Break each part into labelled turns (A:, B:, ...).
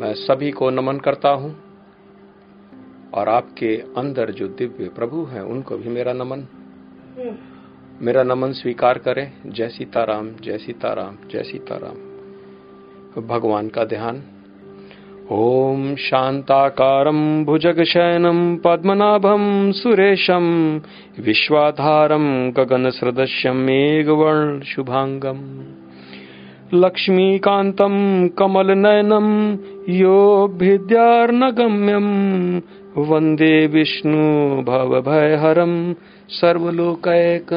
A: मैं सभी को नमन करता हूँ और आपके अंदर जो दिव्य प्रभु हैं, उनको भी मेरा नमन। मेरा नमन स्वीकार करें। जय सीताराम जय सीताराम जय सीताराम। भगवान का ध्यान। ॐ शान्ताकारम् भुजगशयनम् पद्मनाभम् सुरेशम् विश्वाधारम् गगनसदृश्यम् मेघवर्ण लक्ष्मीकान्तम् कमलनयनम् योऽभिद्यार्नगम्यम् वंदे विष्णु भवभयहरम् सर्वलोकैकनाथम्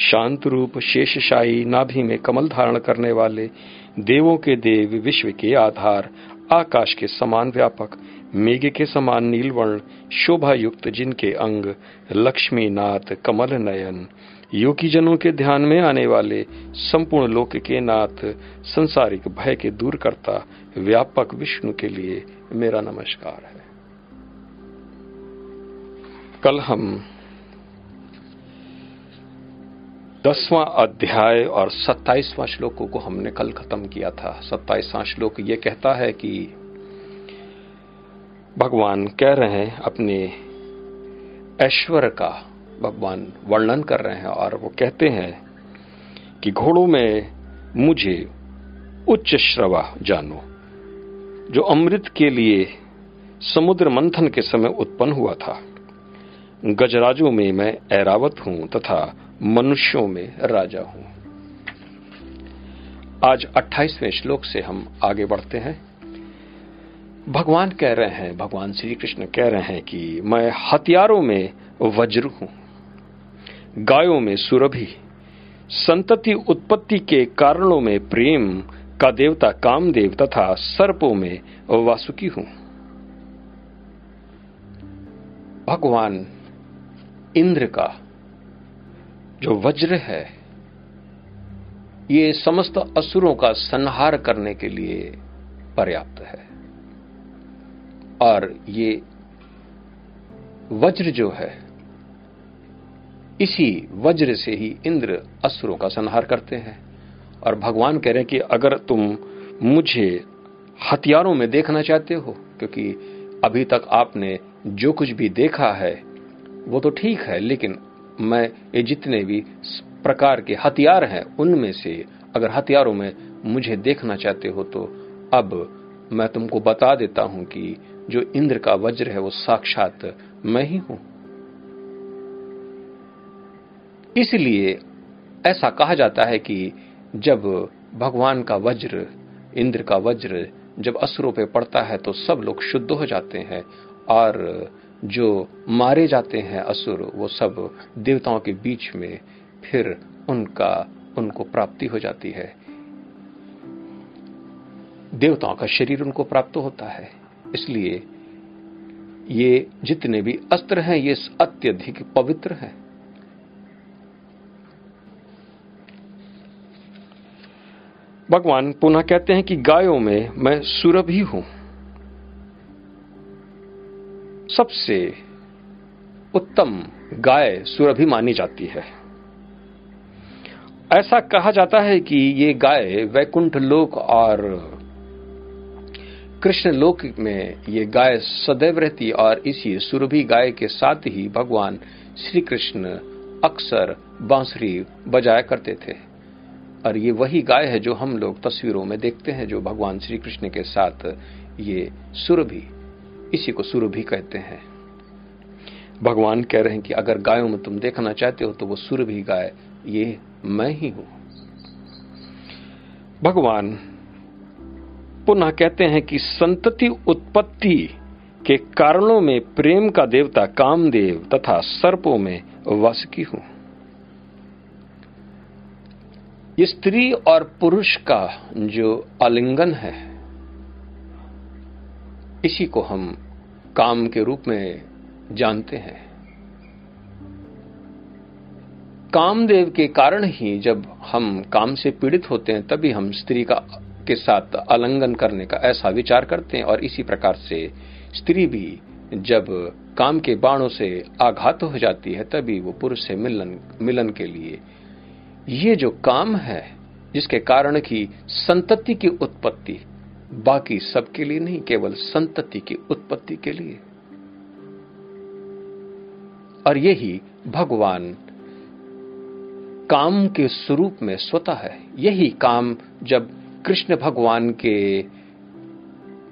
A: शांत रूप शेषशाही नाभि में कमल धारण करने वाले देवों के देव विश्व के आधार, आकाश के समान व्यापक, मेघ के समान नीलवर्ण शोभा युक्त जिनके अंग लक्ष्मी नाथ कमल नयन योगी जनों के ध्यान में आने वाले संपूर्ण लोक के नाथ, संसारिक भय के दूर करता व्यापक विष्णु के लिए मेरा नमस्कार है। कल हम दसवां अध्याय और सत्ताईसवां श्लोकों को हमने कल खत्म किया था। सत्ताईसवां श्लोक ये कहता है कि भगवान कह रहे हैं अपने ऐश्वर्य का भगवान वर्णन कर रहे हैं और वो कहते हैं कि घोड़ों में मुझे उच्च श्रवा जानो, जो अमृत के लिए समुद्र मंथन के समय उत्पन्न हुआ था। गजराजों में मैं ऐरावत हूँ तथा मनुष्यों में राजा हूँ। आज 28वें श्लोक से हम आगे बढ़ते हैं। भगवान कह रहे हैं, भगवान श्री कृष्ण कह रहे हैं कि मैं हथियारों में वज्र हूँ। गायों में सुरभि, संतति उत्पत्ति के कारणों में प्रेम का देवता कामदेव तथा सर्पों में वासुकी हूँ। भगवान इंद्र का जो वज्र है, ये समस्त असुरों का संहार करने के लिए पर्याप्त है। और ये वज्र जो है इसी वज्र से ही इंद्र असुरों का संहार करते हैं। और भगवान कह रहे हैं कि अगर तुम मुझे हथियारों में देखना चाहते हो, क्योंकि अभी तक आपने जो कुछ भी देखा है, वो तो ठीक है, लेकिन मैं ये जितने भी प्रकार के हथियार हैं, उनमें से अगर हथियारों में मुझे देखना चाहते हो तो अब मैं तुमको बता देता हूँ कि जो इंद्र का वज्र है, वो साक्षात मैं ही हूँ। इसलिए ऐसा कहा जाता है कि जब भगवान का वज्र, इंद्र का वज्र जब असुरों पे पड़ता है तो सब लोग शुद्ध हो जाते हैं और जो मारे जाते हैं असुर, वो सब देवताओं के बीच में फिर उनका, उनको प्राप्ति हो जाती है। देवताओं का शरीर उनको प्राप्त होता है। इसलिए ये जितने भी अस्त्र हैं, ये अत्यधिक पवित्र हैं। भगवान पुनः कहते हैं कि गायों में मैं सुरभि हूँ। सबसे उत्तम गाय सुरभि मानी जाती है। ऐसा कहा जाता है कि ये गाय वैकुंठ लोक और कृष्ण लोक में ये गाय सदैव रहती और इसी सुरभि गाय के साथ ही भगवान श्री कृष्ण अक्सर बांसुरी बजाया करते थे। और ये वही गाय है जो हम लोग तस्वीरों में देखते हैं, जो भगवान श्री कृष्ण के साथ ये सुरभि, इसी को सुरभि कहते हैं। भगवान कह रहे हैं कि अगर गायों में तुम देखना चाहते हो तो वो सुरभि गाय, ये मैं ही हूँ। भगवान पुनः कहते हैं कि संतति उत्पत्ति के कारणों में प्रेम का देवता कामदेव तथा सर्पों में वासकी हूँ। स्त्री और पुरुष का जो आलिंगन है, इसी को हम काम के रूप में जानते हैं। कामदेव के कारण ही जब हम काम से पीड़ित होते हैं, तभी हम स्त्री का, के साथ आलंगन करने का ऐसा विचार करते हैं और इसी प्रकार से स्त्री भी जब काम के बाणों से आघात हो जाती है, तभी वो पुरुष से मिलन मिलन के लिए ये जो काम है, जिसके कारण की संतति की उत्पत्ति, बाकी सबके लिए नहीं, केवल संतति की उत्पत्ति के लिए। और यही भगवान काम के स्वरूप में स्वतः है। यही काम जब कृष्ण भगवान के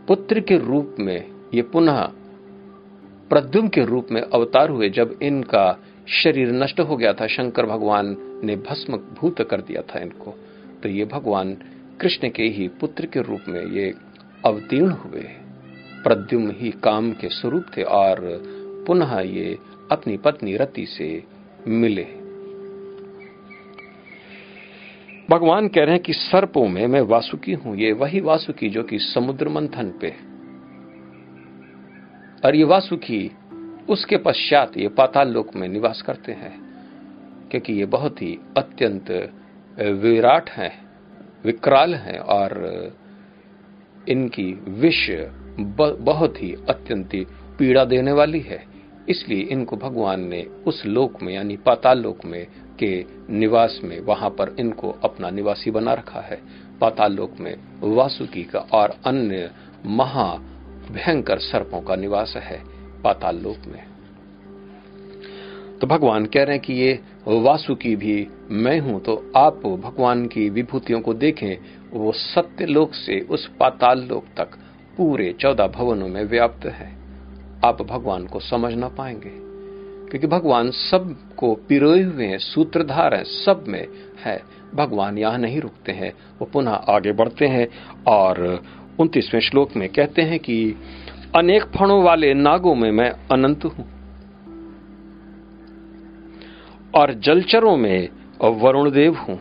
A: पुत्र के रूप में, ये पुनः प्रद्युम के रूप में अवतार हुए, जब इनका शरीर नष्ट हो गया था, शंकर भगवान ने भस्म भूत कर दिया था इनको। तो ये भगवान कृष्ण के ही पुत्र के रूप में ये अवतीर्ण हुए प्रद्युम ही काम के स्वरूप थे और पुनः ये अपनी पत्नी रति से मिले। भगवान कह रहे हैं कि सर्पों में मैं वासुकी हूँ। ये वही वासुकी जो कि समुद्र मंथन पे और ये वासुकी, उसके पश्चात ये पाताल लोक में निवास करते हैं। क्योंकि ये बहुत ही अत्यंत विराट हैं, विकराल हैं और इनकी विष बहुत ही अत्यंत पीड़ा देने वाली है। इसलिए इनको भगवान ने उस लोक में, यानी पाताल लोक में, के निवास में, वहाँ पर इनको अपना निवासी बना रखा है। पाताल लोक में वासुकी का और अन्य महा भयंकर सर्पों का निवास है पाताल लोक में। तो भगवान कह रहे हैं कि ये वासुकी भी मैं हूँ तो आप भगवान की विभूतियों को देखें, वो सत्य लोक से उस पाताल लोक तक पूरे चौदह भवनों में व्याप्त है। आप भगवान को समझ ना पाएँगे, क्योंकि भगवान सबको पिरोए हुए हैं, सूत्रधार हैं, सब में है। भगवान यहाँ नहीं रुकते हैं, वो पुनः आगे बढ़ते हैं और उन्तीसवें श्लोक में कहते हैं कि अनेक फणों वाले नागों में मैं अनंत हूँ। और जलचरों में वरुण देव हूँ।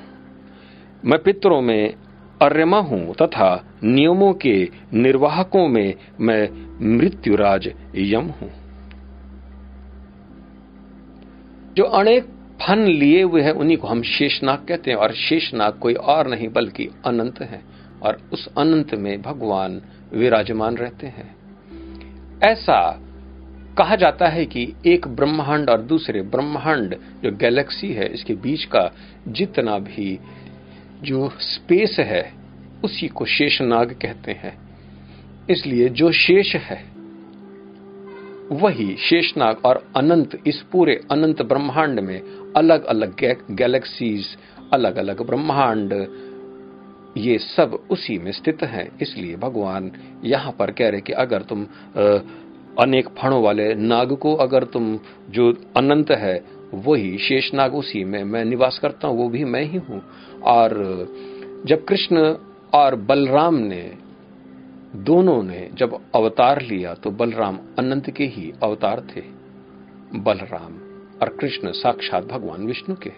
A: मैं पितरों में अर्यमा हूँ तथा नियमों के निर्वाहकों में मैं मृत्युराज यम हूँ। जो अनेक फन लिए हुए हैं, उन्हीं को हम शेषनाग कहते हैं और शेषनाग कोई और नहीं, बल्कि अनंत है और उस अनंत में भगवान विराजमान रहते हैं। ऐसा कहा जाता है कि एक ब्रह्मांड और दूसरे ब्रह्मांड जो गैलेक्सी है, इसके बीच का जितना भी जो स्पेस है, उसी को शेषनाग कहते हैं। इसलिए जो शेष है, वही शेषनाग और अनंत, इस पूरे अनंत ब्रह्मांड में अलग अलग गैलेक्सीज अलग अलग ब्रह्मांड, ये सब उसी में स्थित हैं। इसलिए भगवान यहाँ पर कह रहे कि अगर तुम अनेक फणों वाले नाग को अगर तुम जो अनंत है, वही शेषनाग उसी में मैं निवास करता हूँ, वो भी मैं ही हूँ। और जब कृष्ण और बलराम ने, दोनों ने जब अवतार लिया तो बलराम अनंत के ही अवतार थे। बलराम और कृष्ण साक्षात भगवान विष्णु के।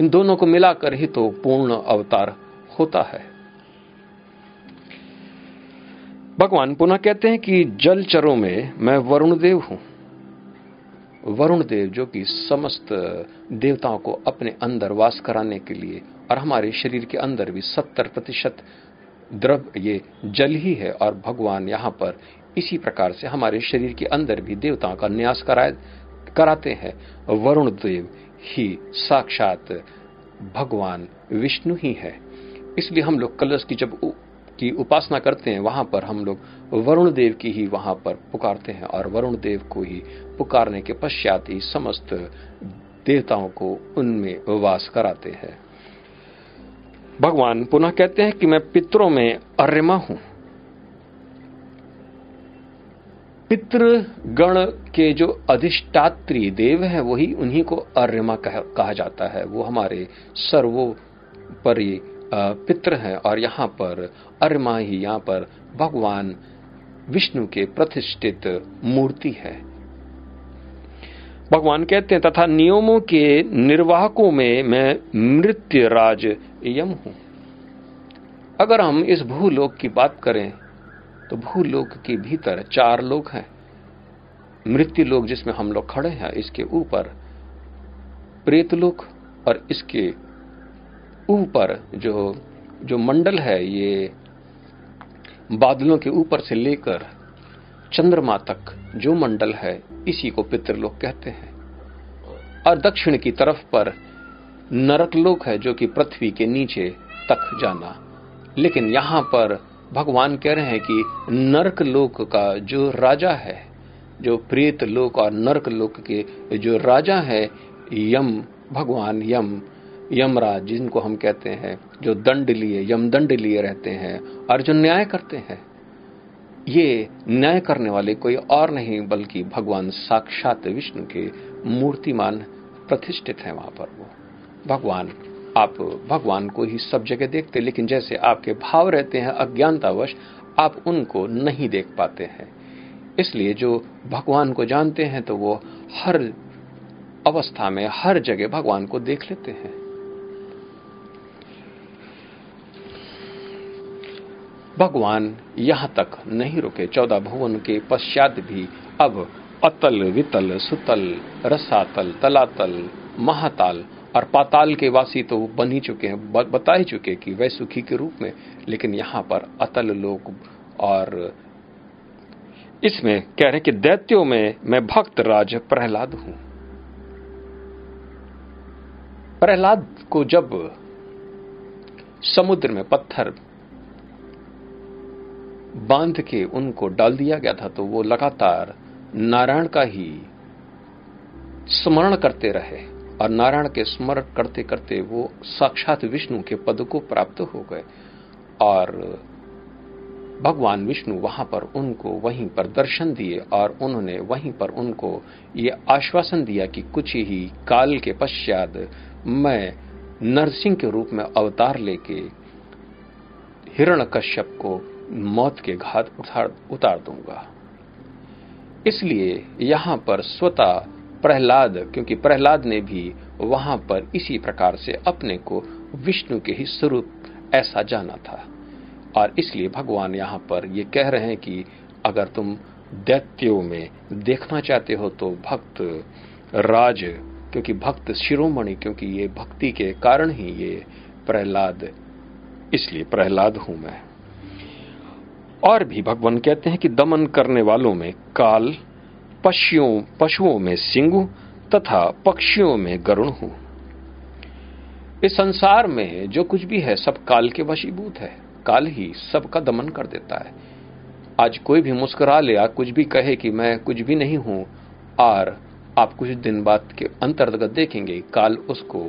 A: इन दोनों को मिलाकर ही तो पूर्ण अवतार होता है। भगवान पुनः कहते हैं कि जल चरों में मैं वरुण देव हूँ। वरुण देव जो कि समस्त देवताओं को अपने अंदर वास कराने के लिए और हमारे शरीर के अंदर भी सत्तर प्रतिशत द्रव ये जल ही है और भगवान यहाँ पर इसी प्रकार से हमारे शरीर के अंदर भी देवताओं का न्यास कराए, कराते हैं। वरुण देव ही साक्षात भगवान विष्णु ही है। इसलिए हम लोग कलश की जब की उपासना करते हैं वहाँ पर हम लोग वरुण देव की ही वहाँ पर पुकारते हैं और वरुण देव को ही पुकारने के पश्चात ही समस्त देवताओं को उनमें वास कराते हैं। भगवान पुनः कहते हैं कि मैं पितरों में अर्यमा हूँ। पितृ गण के जो अधिष्ठात्री देव हैं वही उन्हीं को अर्यमा कह, कहा जाता है। वो हमारे सर्वोपरि पित्र हैं और यहाँ पर अर्मा ही यहाँ पर भगवान विष्णु के प्रतिष्ठित मूर्ति है। भगवान कहते हैं, तथा नियमों के निर्वाहकों में मैं मृत्यु राज यम हूँ। अगर हम इस भूलोक की बात करें तो भूलोक के भीतर चार लोग हैं। मृत्यु लोक जिसमें हम लोग खड़े हैं, इसके ऊपर प्रेतलोक और इसके ऊपर जो जो मंडल है ये बादलों के ऊपर से लेकर चंद्रमा तक जो मंडल है, इसी को पितृलोक कहते हैं। और दक्षिण की तरफ़ पर नरक लोक है जो कि पृथ्वी के नीचे तक जाना। लेकिन यहाँ पर भगवान कह रहे हैं कि नरक लोक का जो राजा है, जो प्रेत लोक और नरक लोक के जो राजा है, यम, भगवान यम यमराज, जिनको हम कहते हैं, जो दंड लिए यम दंड लिए रहते हैं और जो न्याय करते हैं। ये न्याय करने वाले कोई और नहीं, बल्कि भगवान साक्षात विष्णु के मूर्तिमान प्रतिष्ठित हैं वहाँ पर वो। भगवान, आप भगवान को ही सब जगह देखते, लेकिन जैसे आपके भाव रहते हैं, अज्ञानतावश, आप उनको नहीं देख पाते हैं। इसलिए जो भगवान को जानते हैं तो वो हर अवस्था में, हर जगह भगवान को देख लेते हैं। भगवान यहाँ तक नहीं रुके। चौदह भुवन के पश्चात भी अब अतल, वितल, सुतल, रसातल, तलातल, महाताल और पाताल के वासी तो बन ही चुके हैं। बता ही चुके कि वह सुखी के रूप में, लेकिन यहाँ पर अतल लोक और इसमें कह रहे कि दैत्यों में मैं भक्त राज प्रहलाद हूँ। प्रहलाद को जब समुद्र में पत्थर बाँध के उनको डाल दिया गया था तो वो लगातार नारायण का ही स्मरण करते रहे और नारायण के स्मरण करते करते वो साक्षात विष्णु के पद को प्राप्त हो गए और भगवान विष्णु वहाँ पर उनको वहीं पर दर्शन दिए और उन्होंने वहीं पर उनको ये आश्वासन दिया कि कुछ ही काल के पश्चात मैं नरसिंह के रूप में अवतार लेके हिरण कश्यप को मौत के घात उतार, दूँगा। इसलिए यहाँ पर स्वतः प्रहलाद क्योंकि प्रहलाद ने भी वहाँ पर इसी प्रकार से अपने को विष्णु के ही स्वरूप ऐसा जाना था। और इसलिए भगवान यहाँ पर ये कह रहे हैं कि अगर तुम दैत्यों में देखना चाहते हो तो भक्त राज क्योंकि भक्त शिरोमणि क्योंकि ये भक्ति के कारण ही ये प्रहलाद इसलिए प्रहलाद हूँ मैं। और भी भगवान कहते हैं कि दमन करने वालों में काल पशुओं पशुओं में सिंह तथा पक्षियों में गरुण हूँ। इस संसार में जो कुछ भी है, सब काल के वशीभूत है। काल ही सबका दमन कर देता है। आज कोई भी मुस्कुरा ले या कुछ भी कहे कि मैं कुछ भी नहीं हूँ और आप कुछ दिन बाद के अंतर्गत देखेंगे, काल उसको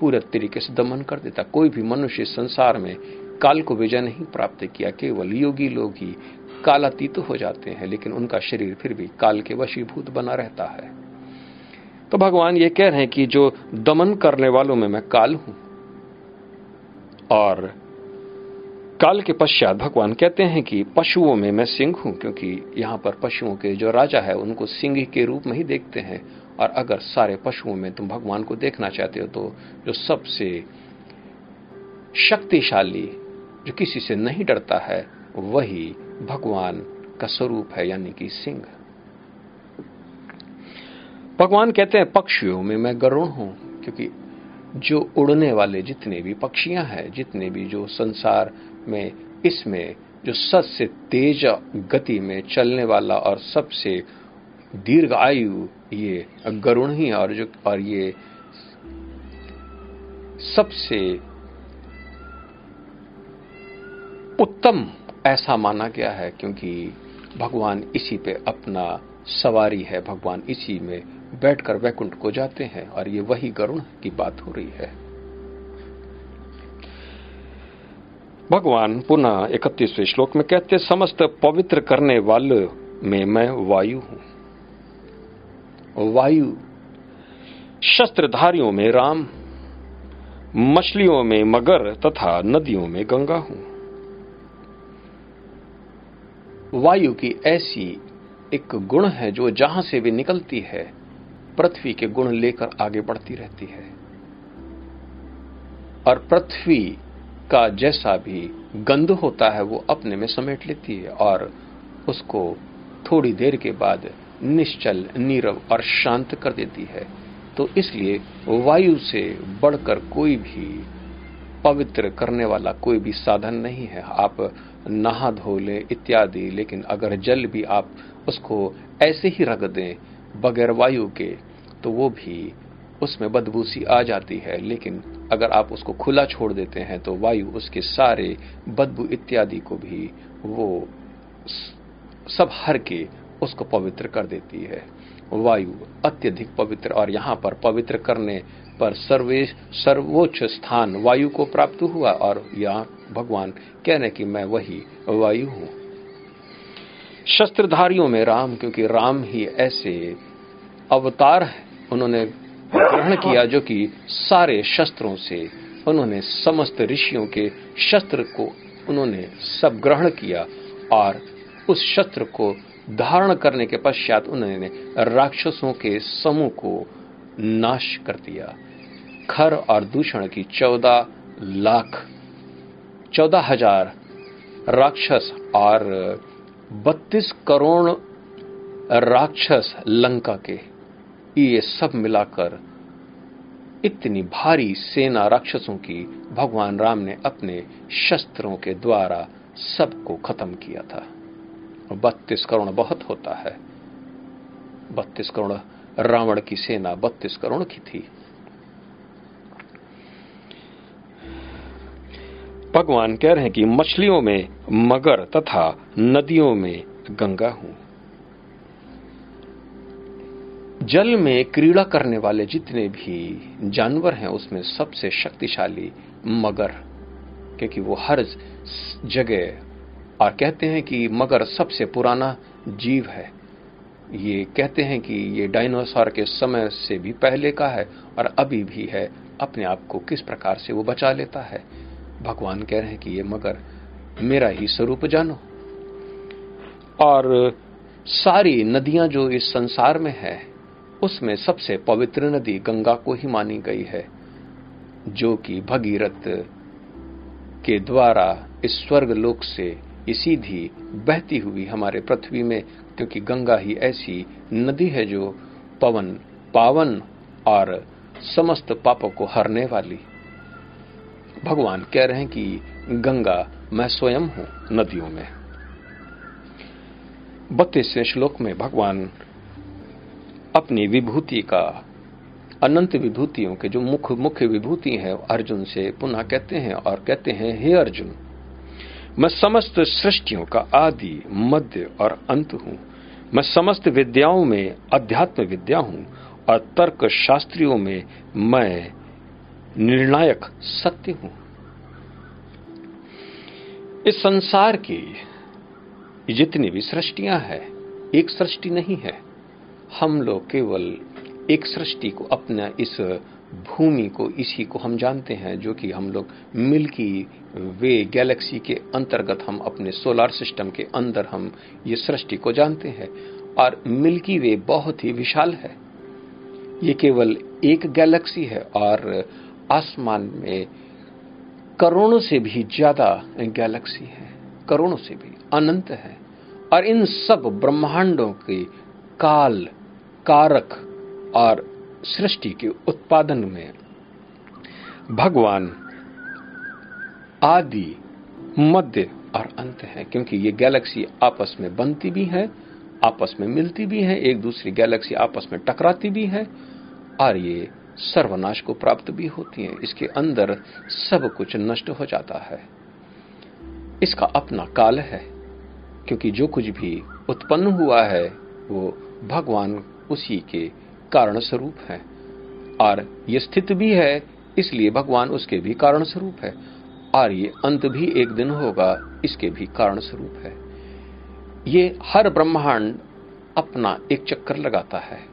A: पूरे तरीके से दमन कर देता। कोई भी मनुष्य संसार में काल को विजय नहीं प्राप्त किया, केवल योगी लोग ही कालातीत हो जाते हैं, लेकिन उनका शरीर फिर भी काल के वशीभूत बना रहता है। तो भगवान ये कह रहे हैं कि जो दमन करने वालों में मैं काल हूँ। और काल के पश्चात भगवान कहते हैं कि पशुओं में मैं सिंह हूँ, क्योंकि यहाँ पर पशुओं के जो राजा है, उनको सिंह के रूप में ही देखते हैं। और अगर सारे पशुओं में तुम भगवान को देखना चाहते हो तो जो सबसे शक्तिशाली जो किसी से नहीं डरता है, वही भगवान का स्वरूप है, यानी कि सिंह। भगवान कहते हैं, पक्षियों में मैं गरुण हूँ, क्योंकि जो उड़ने वाले जितने भी पक्षियाँ हैं, जितने भी जो संसार में, इसमें जो सबसे तेज गति में चलने वाला और सबसे दीर्घ आयु, ये गरुण ही, और जो, और ये सबसे उत्तम ऐसा माना गया है क्योंकि भगवान इसी पे अपना सवारी है। भगवान इसी में बैठकर वैकुंठ को जाते हैं और ये वही गरुण की बात हो रही है। भगवान पुनः इकतीसवें श्लोक में कहते, समस्त पवित्र करने वाले में मैं वायु हूँ। वायु, शस्त्रधारियों में राम, मछलियों में मगर तथा नदियों में गंगा हूँ। वायु की ऐसी एक गुण है जो जहाँ से भी निकलती है, पृथ्वी के गुण लेकर आगे बढ़ती रहती है। और पृथ्वी का जैसा भी गंध होता है, वो अपने में समेट लेती है और उसको थोड़ी देर के बाद निश्चल, नीरव और शांत कर देती है। तो इसलिए वायु से बढ़कर कोई भी पवित्र करने वाला कोई भी साधन नहीं है। आप नहा धो ले इत्यादि, लेकिन अगर जल भी आप उसको ऐसे ही रख दें बगैर वायु के तो वो भी उसमें बदबू सी आ जाती है। लेकिन अगर आप उसको खुला छोड़ देते हैं तो वायु उसके सारे बदबू इत्यादि को भी वो सब हर के उसको पवित्र कर देती है। वायु अत्यधिक पवित्र, और यहाँ पर पवित्र करने पर सर्वे, सर्वोच्च स्थान वायु को प्राप्त हुआ, और यहाँ भगवान कह रहे कि मैं वही वायु हूँ। शस्त्रधारियों में राम, क्योंकि राम ही ऐसे अवतार उन्होंने ग्रहण किया जो कि सारे शस्त्रों से, उन्होंने समस्त ऋषियों के शस्त्र को, उन्होंने सब ग्रहण किया और उस शस्त्र को धारण करने के पश्चात उन्होंने राक्षसों के समूह को नाश कर दिया। खर और दूषण की चौदह लाख चौदह हज़ार राक्षस और बत्तीस करोड़ राक्षस लंका के। ये सब मिलाकर इतनी भारी सेना राक्षसों की भगवान राम ने अपने शस्त्रों के द्वारा सबको खत्म किया था। बत्तीस करोड़ बहुत होता है। बत्तीस करोड़ रावण की सेना बत्तीस करोड़ की थी। भगवान कह रहे हैं कि मछलियों में मगर तथा नदियों में गंगा हूँ। जल में क्रीड़ा करने वाले जितने भी जानवर हैं, उसमें सबसे शक्तिशाली मगर, क्योंकि वो हर जगह, और कहते हैं कि मगर सबसे पुराना जीव है। ये कहते हैं कि ये डायनासोर के समय से भी पहले का है, और अभी भी है। अपने आप को किस प्रकार से वो बचा लेता है? भगवान कह रहे हैं कि ये मगर मेरा ही स्वरूप जानो। और सारी नदियाँ जो इस संसार में है, उसमें सबसे पवित्र नदी गंगा को ही मानी गई है, जो कि भगीरथ के द्वारा इस स्वर्ग लोक से सीधी बहती हुई हमारे पृथ्वी में, क्योंकि गंगा ही ऐसी नदी है जो पवन, पावन और समस्त पापों को हरने वाली भगवान कह रहे हैं कि, गंगा, मैं स्वयं हूँ नदियों में। बत्तीसवें श्लोक में भगवान अपनी विभूति का, अनंत विभूतियों के जो मुख्य मुख्य विभूति हैं, अर्जुन से पुनः कहते हैं और कहते हैं, हे अर्जुन, मैं समस्त सृष्टियों का आदि, मध्य और अंत हूँ। मैं समस्त विद्याओं में अध्यात्म विद्या हूँ और तर्क शास्त्रियों में मैं निर्णायक सत्य हूँ। इस संसार की जितनी भी सृष्टियाँ हैं, एक सृष्टि नहीं है। हम लोग केवल एक सृष्टि को अपना इस भूमि को, इसी को हम जानते हैं, जो कि हम लोग मिल्की वे गैलेक्सी के अंतर्गत हम अपने सोलर सिस्टम के अंदर हम ये सृष्टि को जानते हैं। और मिल्की वे बहुत ही विशाल है। ये केवल एक गैलेक्सी है और आसमान में करोड़ों से भी ज़्यादा गैलेक्सी है, करोड़ों से भी अनंत है। और इन सब ब्रह्मांडों के काल, कारक और सृष्टि के उत्पादन में भगवान आदि मध्य और अंत है, क्योंकि ये गैलेक्सी आपस में बनती भी है, आपस में मिलती भी है, एक दूसरी गैलेक्सी आपस में टकराती भी है, और ये सर्वनाश को प्राप्त भी होती है। इसके अंदर सब कुछ नष्ट हो जाता है। इसका अपना काल है, क्योंकि जो कुछ भी उत्पन्न हुआ है, वो भगवान उसी के कारण स्वरूप है। और ये स्थित भी है, इसलिए भगवान उसके भी कारण स्वरूप है। और ये अंत भी एक दिन होगा, इसके भी कारण स्वरूप है। ये हर ब्रह्मांड अपना एक चक्कर लगाता है।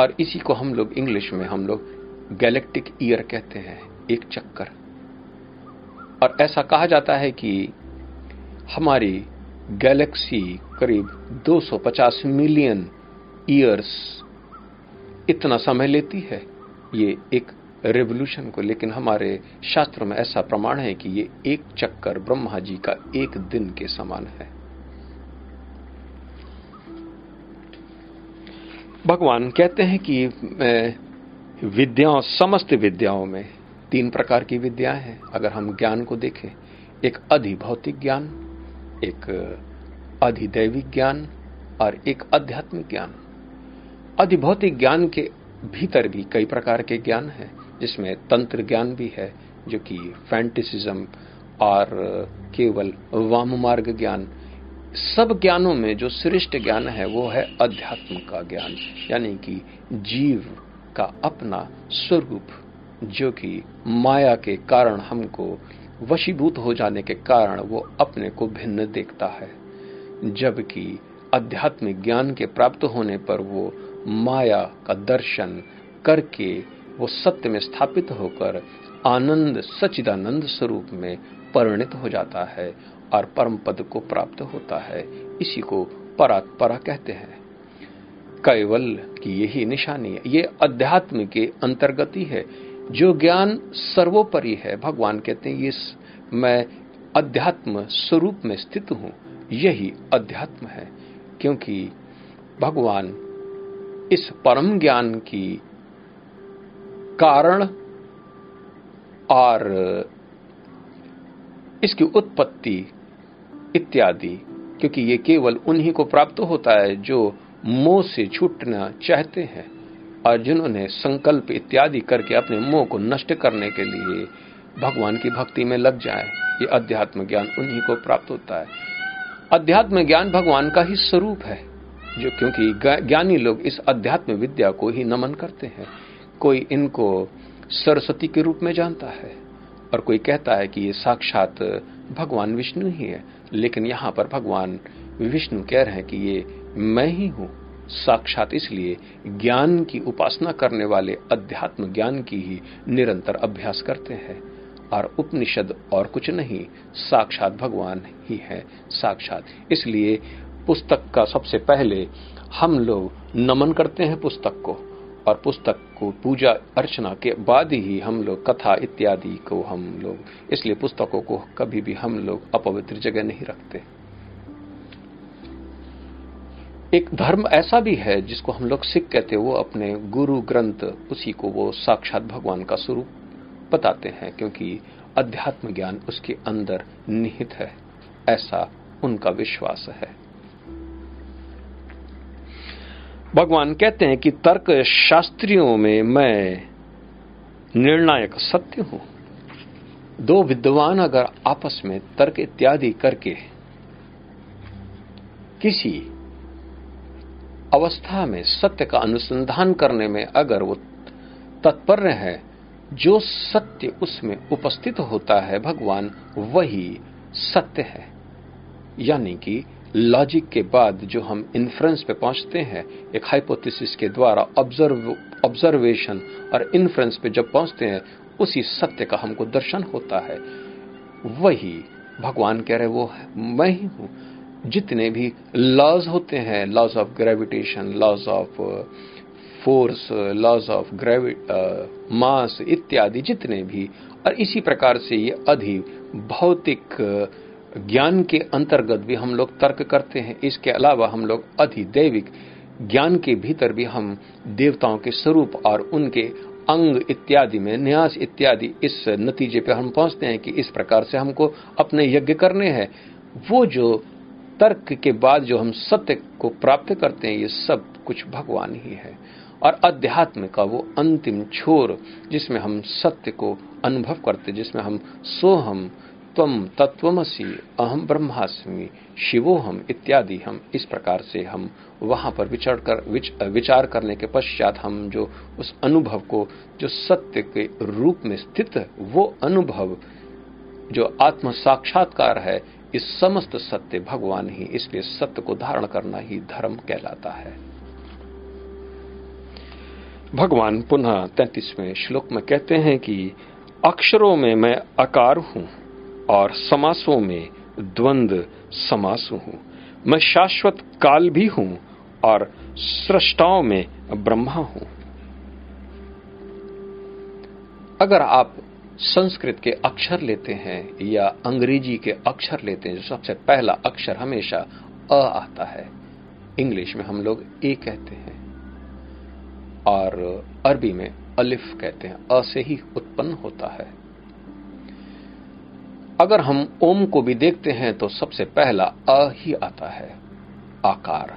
A: और इसी को हम लोग इंग्लिश में हम लोग गैलेक्टिक ईयर कहते हैं, एक चक्कर। और ऐसा कहा जाता है कि हमारी गैलेक्सी करीब 250 मिलियन ईयर्स इतना समय लेती है। ये एक रेवोल्यूशन को, लेकिन हमारे शास्त्रों में ऐसा प्रमाण है कि ये एक चक्कर ब्रह्मा जी का एक दिन के समान है। भगवान कहते हैं कि विद्याओं, समस्त विद्याओं में तीन प्रकार की विद्याएँ हैं। अगर हम ज्ञान को देखें, एक अधिभौतिक ज्ञान, एक अधिदैविक ज्ञान और एक आध्यात्मिक ज्ञान। अधिभौतिक ज्ञान के भीतर भी कई प्रकार के ज्ञान हैं, जिसमें तंत्र ज्ञान भी है, जो कि फैंटिसिज्म और केवल वाम मार्ग ज्ञान सब ज्ञानों में जो श्रेष्ठ ज्ञान है, वो है अध्यात्म का ज्ञान, यानी कि जीव का अपना स्वरूप, जो कि माया के कारण हमको वशीभूत हो जाने के कारण वो अपने को भिन्न देखता है। जबकि आध्यात्मिक ज्ञान के प्राप्त होने पर वो माया का दर्शन करके वो सत्य में स्थापित होकर आनंद सचिदानंद स्वरूप में परिणित हो जाता है। और परम पद को प्राप्त होता है। इसी को परात्परा कहते हैं। कैवल की यही निशानी है। ये अध्यात्म के अंतर्गत ही है। जो ज्ञान सर्वोपरि है, भगवान कहते हैं, ये मैं अध्यात्म स्वरूप में स्थित हूँ। यही अध्यात्म है। क्योंकि भगवान इस परम ज्ञान की कारण और इसकी उत्पत्ति इत्यादि, क्योंकि ये केवल उन्हीं को प्राप्त होता है जो मोह से छूटना चाहते हैं और जिन्होंने संकल्प इत्यादि करके अपने मोह को नष्ट करने के लिए भगवान की भक्ति में लग जाए। ये अध्यात्म ज्ञान उन्हीं को प्राप्त होता है। अध्यात्म ज्ञान भगवान का ही स्वरूप है, जो क्योंकि ज्ञानी लोग इस अध्यात्म विद्या को ही नमन करते हैं। कोई इनको सरस्वती के रूप में जानता है और कोई कहता है कि ये साक्षात भगवान विष्णु ही है, लेकिन यहाँ पर भगवान विष्णु कह रहे हैं कि ये मैं ही हूँ। साक्षात इसलिए ज्ञान की उपासना करने वाले अध्यात्म ज्ञान की ही निरंतर अभ्यास करते हैं। और उपनिषद और कुछ नहीं, साक्षात भगवान ही है, साक्षात। इसलिए पुस्तक का सबसे पहले हम लोग नमन करते हैं पुस्तक को। और पुस्तक को पूजा अर्चना के बाद ही हम लोग कथा इत्यादि को हम लोग, इसलिए पुस्तकों को कभी भी हम लोग अपवित्र जगह नहीं रखते। एक धर्म ऐसा भी है जिसको हम लोग सिख कहते हैं, वो अपने गुरु ग्रंथ, उसी को वो साक्षात भगवान का स्वरूप बताते हैं, क्योंकि अध्यात्म ज्ञान उसके अंदर निहित है, ऐसा उनका विश्वास है। भगवान कहते हैं कि तर्क शास्त्रियों में मैं निर्णायक सत्य हूँ। दो विद्वान अगर आपस में तर्क इत्यादि करके किसी अवस्था में सत्य का अनुसंधान करने में अगर वो तत्पर है, जो सत्य उसमें उपस्थित होता है, भगवान वही सत्य है। यानी कि लॉजिक के बाद जो हम इन्फ्रेंस पे पहुँचते हैं, एक हाइपोथेसिस के द्वारा ऑब्ज़र्व ऑब्जर्वेशन और इन्फ्रेंस पे जब पहुँचते हैं, उसी सत्य का हमको दर्शन होता है। वही भगवान कह रहे वो मैं ही हूँ। जितने भी लॉज होते हैं laws of gravitation laws of force laws of gravity mass इत्यादि जितने भी, और इसी प्रकार से ये अधि भौतिक ज्ञान के अंतर्गत भी हम लोग तर्क करते हैं। इसके अलावा हम लोग अधिदैविक ज्ञान के भीतर भी हम देवताओं के स्वरूप और उनके अंग इत्यादि में, न्यास इत्यादि इस नतीजे पे हम पहुँचते हैं कि इस प्रकार से हमको अपने यज्ञ करने हैं। वो जो तर्क के बाद जो हम सत्य को प्राप्त करते हैं, ये सब कुछ भगवान ही है। और अध्यात्म का वो अंतिम छोर जिसमें हम सत्य को अनुभव करते जिसमें हम सोहम तम तत्वमसी अहम ब्रह्मास्मि शिवोहम इत्यादि हम। इस प्रकार से हम वहाँ पर विचार कर विच, विचार करने के पश्चात हम जो उस अनुभव को जो सत्य के रूप में स्थित वो अनुभव जो आत्म साक्षात्कार है इस समस्त सत्य भगवान ही इसलिए सत्य को धारण करना ही धर्म कहलाता है। भगवान पुनः तैतीसवें श्लोक में कहते हैं कि अक्षरों में मैं आकार हूँ। और समासों में द्वंद समास हूँ। मैं शाश्वत काल भी हूँ और सृष्टाओं में ब्रह्मा हूँ। अगर आप संस्कृत के अक्षर लेते हैं या अंग्रेज़ी के अक्षर लेते हैं, जो सबसे पहला अक्षर हमेशा अ आता है, इंग्लिश में हम लोग ए कहते हैं और अरबी में अलिफ कहते हैं। अ से ही उत्पन्न होता है। अगर हम ओम को भी देखते हैं तो सबसे पहला अ ही आता है, आकार।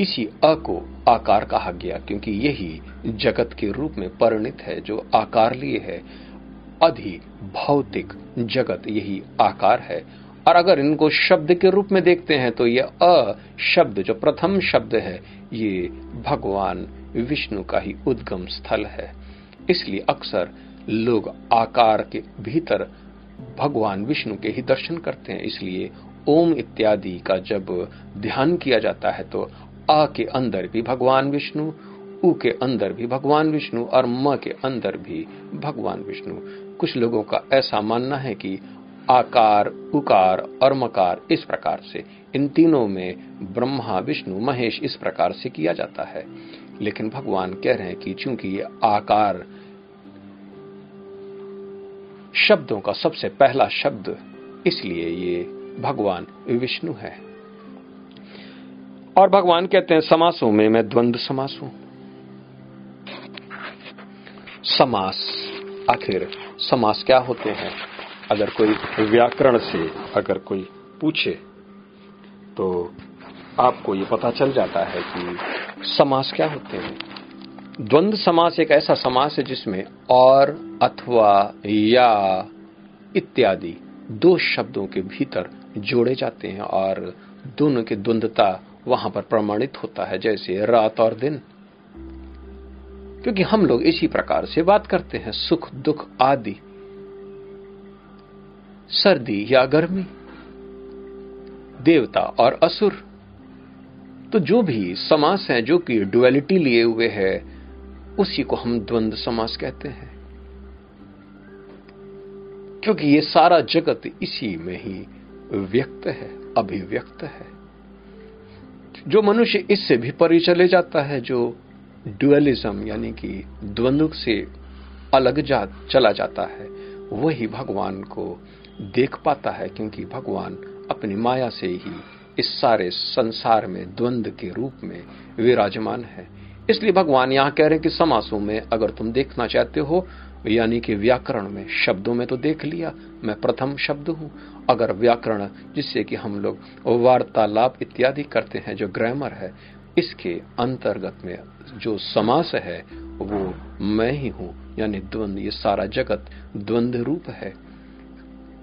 A: इसी अ को आकार कहा गया, क्योंकि यही जगत के रूप में परिणित है, जो आकार लिए है। अधि भौतिक जगत, यही आकार है। और अगर इनको शब्द के रूप में देखते हैं तो यह अ शब्द, जो प्रथम शब्द है, ये भगवान विष्णु का ही उद्गम स्थल है। इसलिए अक्सर लोग आकार के भीतर भगवान विष्णु के ही दर्शन करते हैं। इसलिए ओम इत्यादि का जब ध्यान किया जाता है तो आ के अंदर भी भगवान विष्णु, उ के अंदर भी भगवान विष्णु और म के अंदर भी भगवान विष्णु। कुछ लोगों का ऐसा मानना है कि आकार, उकार और मकार इस प्रकार से, इन तीनों में ब्रह्मा, विष्णु, महेश इस प्रकार से किया जाता है। लेकिन भगवान कह रहे हैं कि चूँकि ये आकार शब्दों का सबसे पहला शब्द, इसलिए ये भगवान विष्णु है। और भगवान कहते हैं, समासों में मैं द्वंद्व समास हूँ। समास, आखिर समास क्या होते हैं? अगर कोई व्याकरण से अगर कोई पूछे तो आपको ये पता चल जाता है कि समास क्या होते हैं। द्वंद्व समास एक ऐसा समास है जिसमें और, अथवा, या इत्यादि दो शब्दों के भीतर जोड़े जाते हैं और दोनों की द्वंद्वता वहाँ पर प्रमाणित होता है, जैसे रात और दिन। क्योंकि हम लोग इसी प्रकार से बात करते हैं, सुख, दुख आदि। सर्दी या गर्मी, देवता और असुर। तो जो भी समास है, जो कि डुअलिटी लिए हुए है उसी को हम द्वंद्व समास कहते हैं। क्योंकि ये सारा जगत इसी में ही व्यक्त है, अभिव्यक्त है। जो मनुष्य इससे भी परे चले जाता है, जो ड्युअलिज्म यानी कि द्वंद्व से अलग जा, चला जाता है, वही भगवान को देख पाता है, क्योंकि भगवान अपनी माया से ही इस सारे संसार में द्वंद्व के रूप में विराजमान है। इसलिए भगवान यहाँ कह रहे हैं कि समासों में अगर तुम देखना चाहते हो, यानी कि व्याकरण में, शब्दों में तो देख लिया, मैं प्रथम शब्द हूँ। अगर व्याकरण, जिससे कि हम लोग वार्तालाप इत्यादि करते हैं, जो ग्रामर है, इसके अंतर्गत में जो समास है, वो मैं ही हूँ, यानी द्वंद, ये सारा जगत द्वंद रूप है।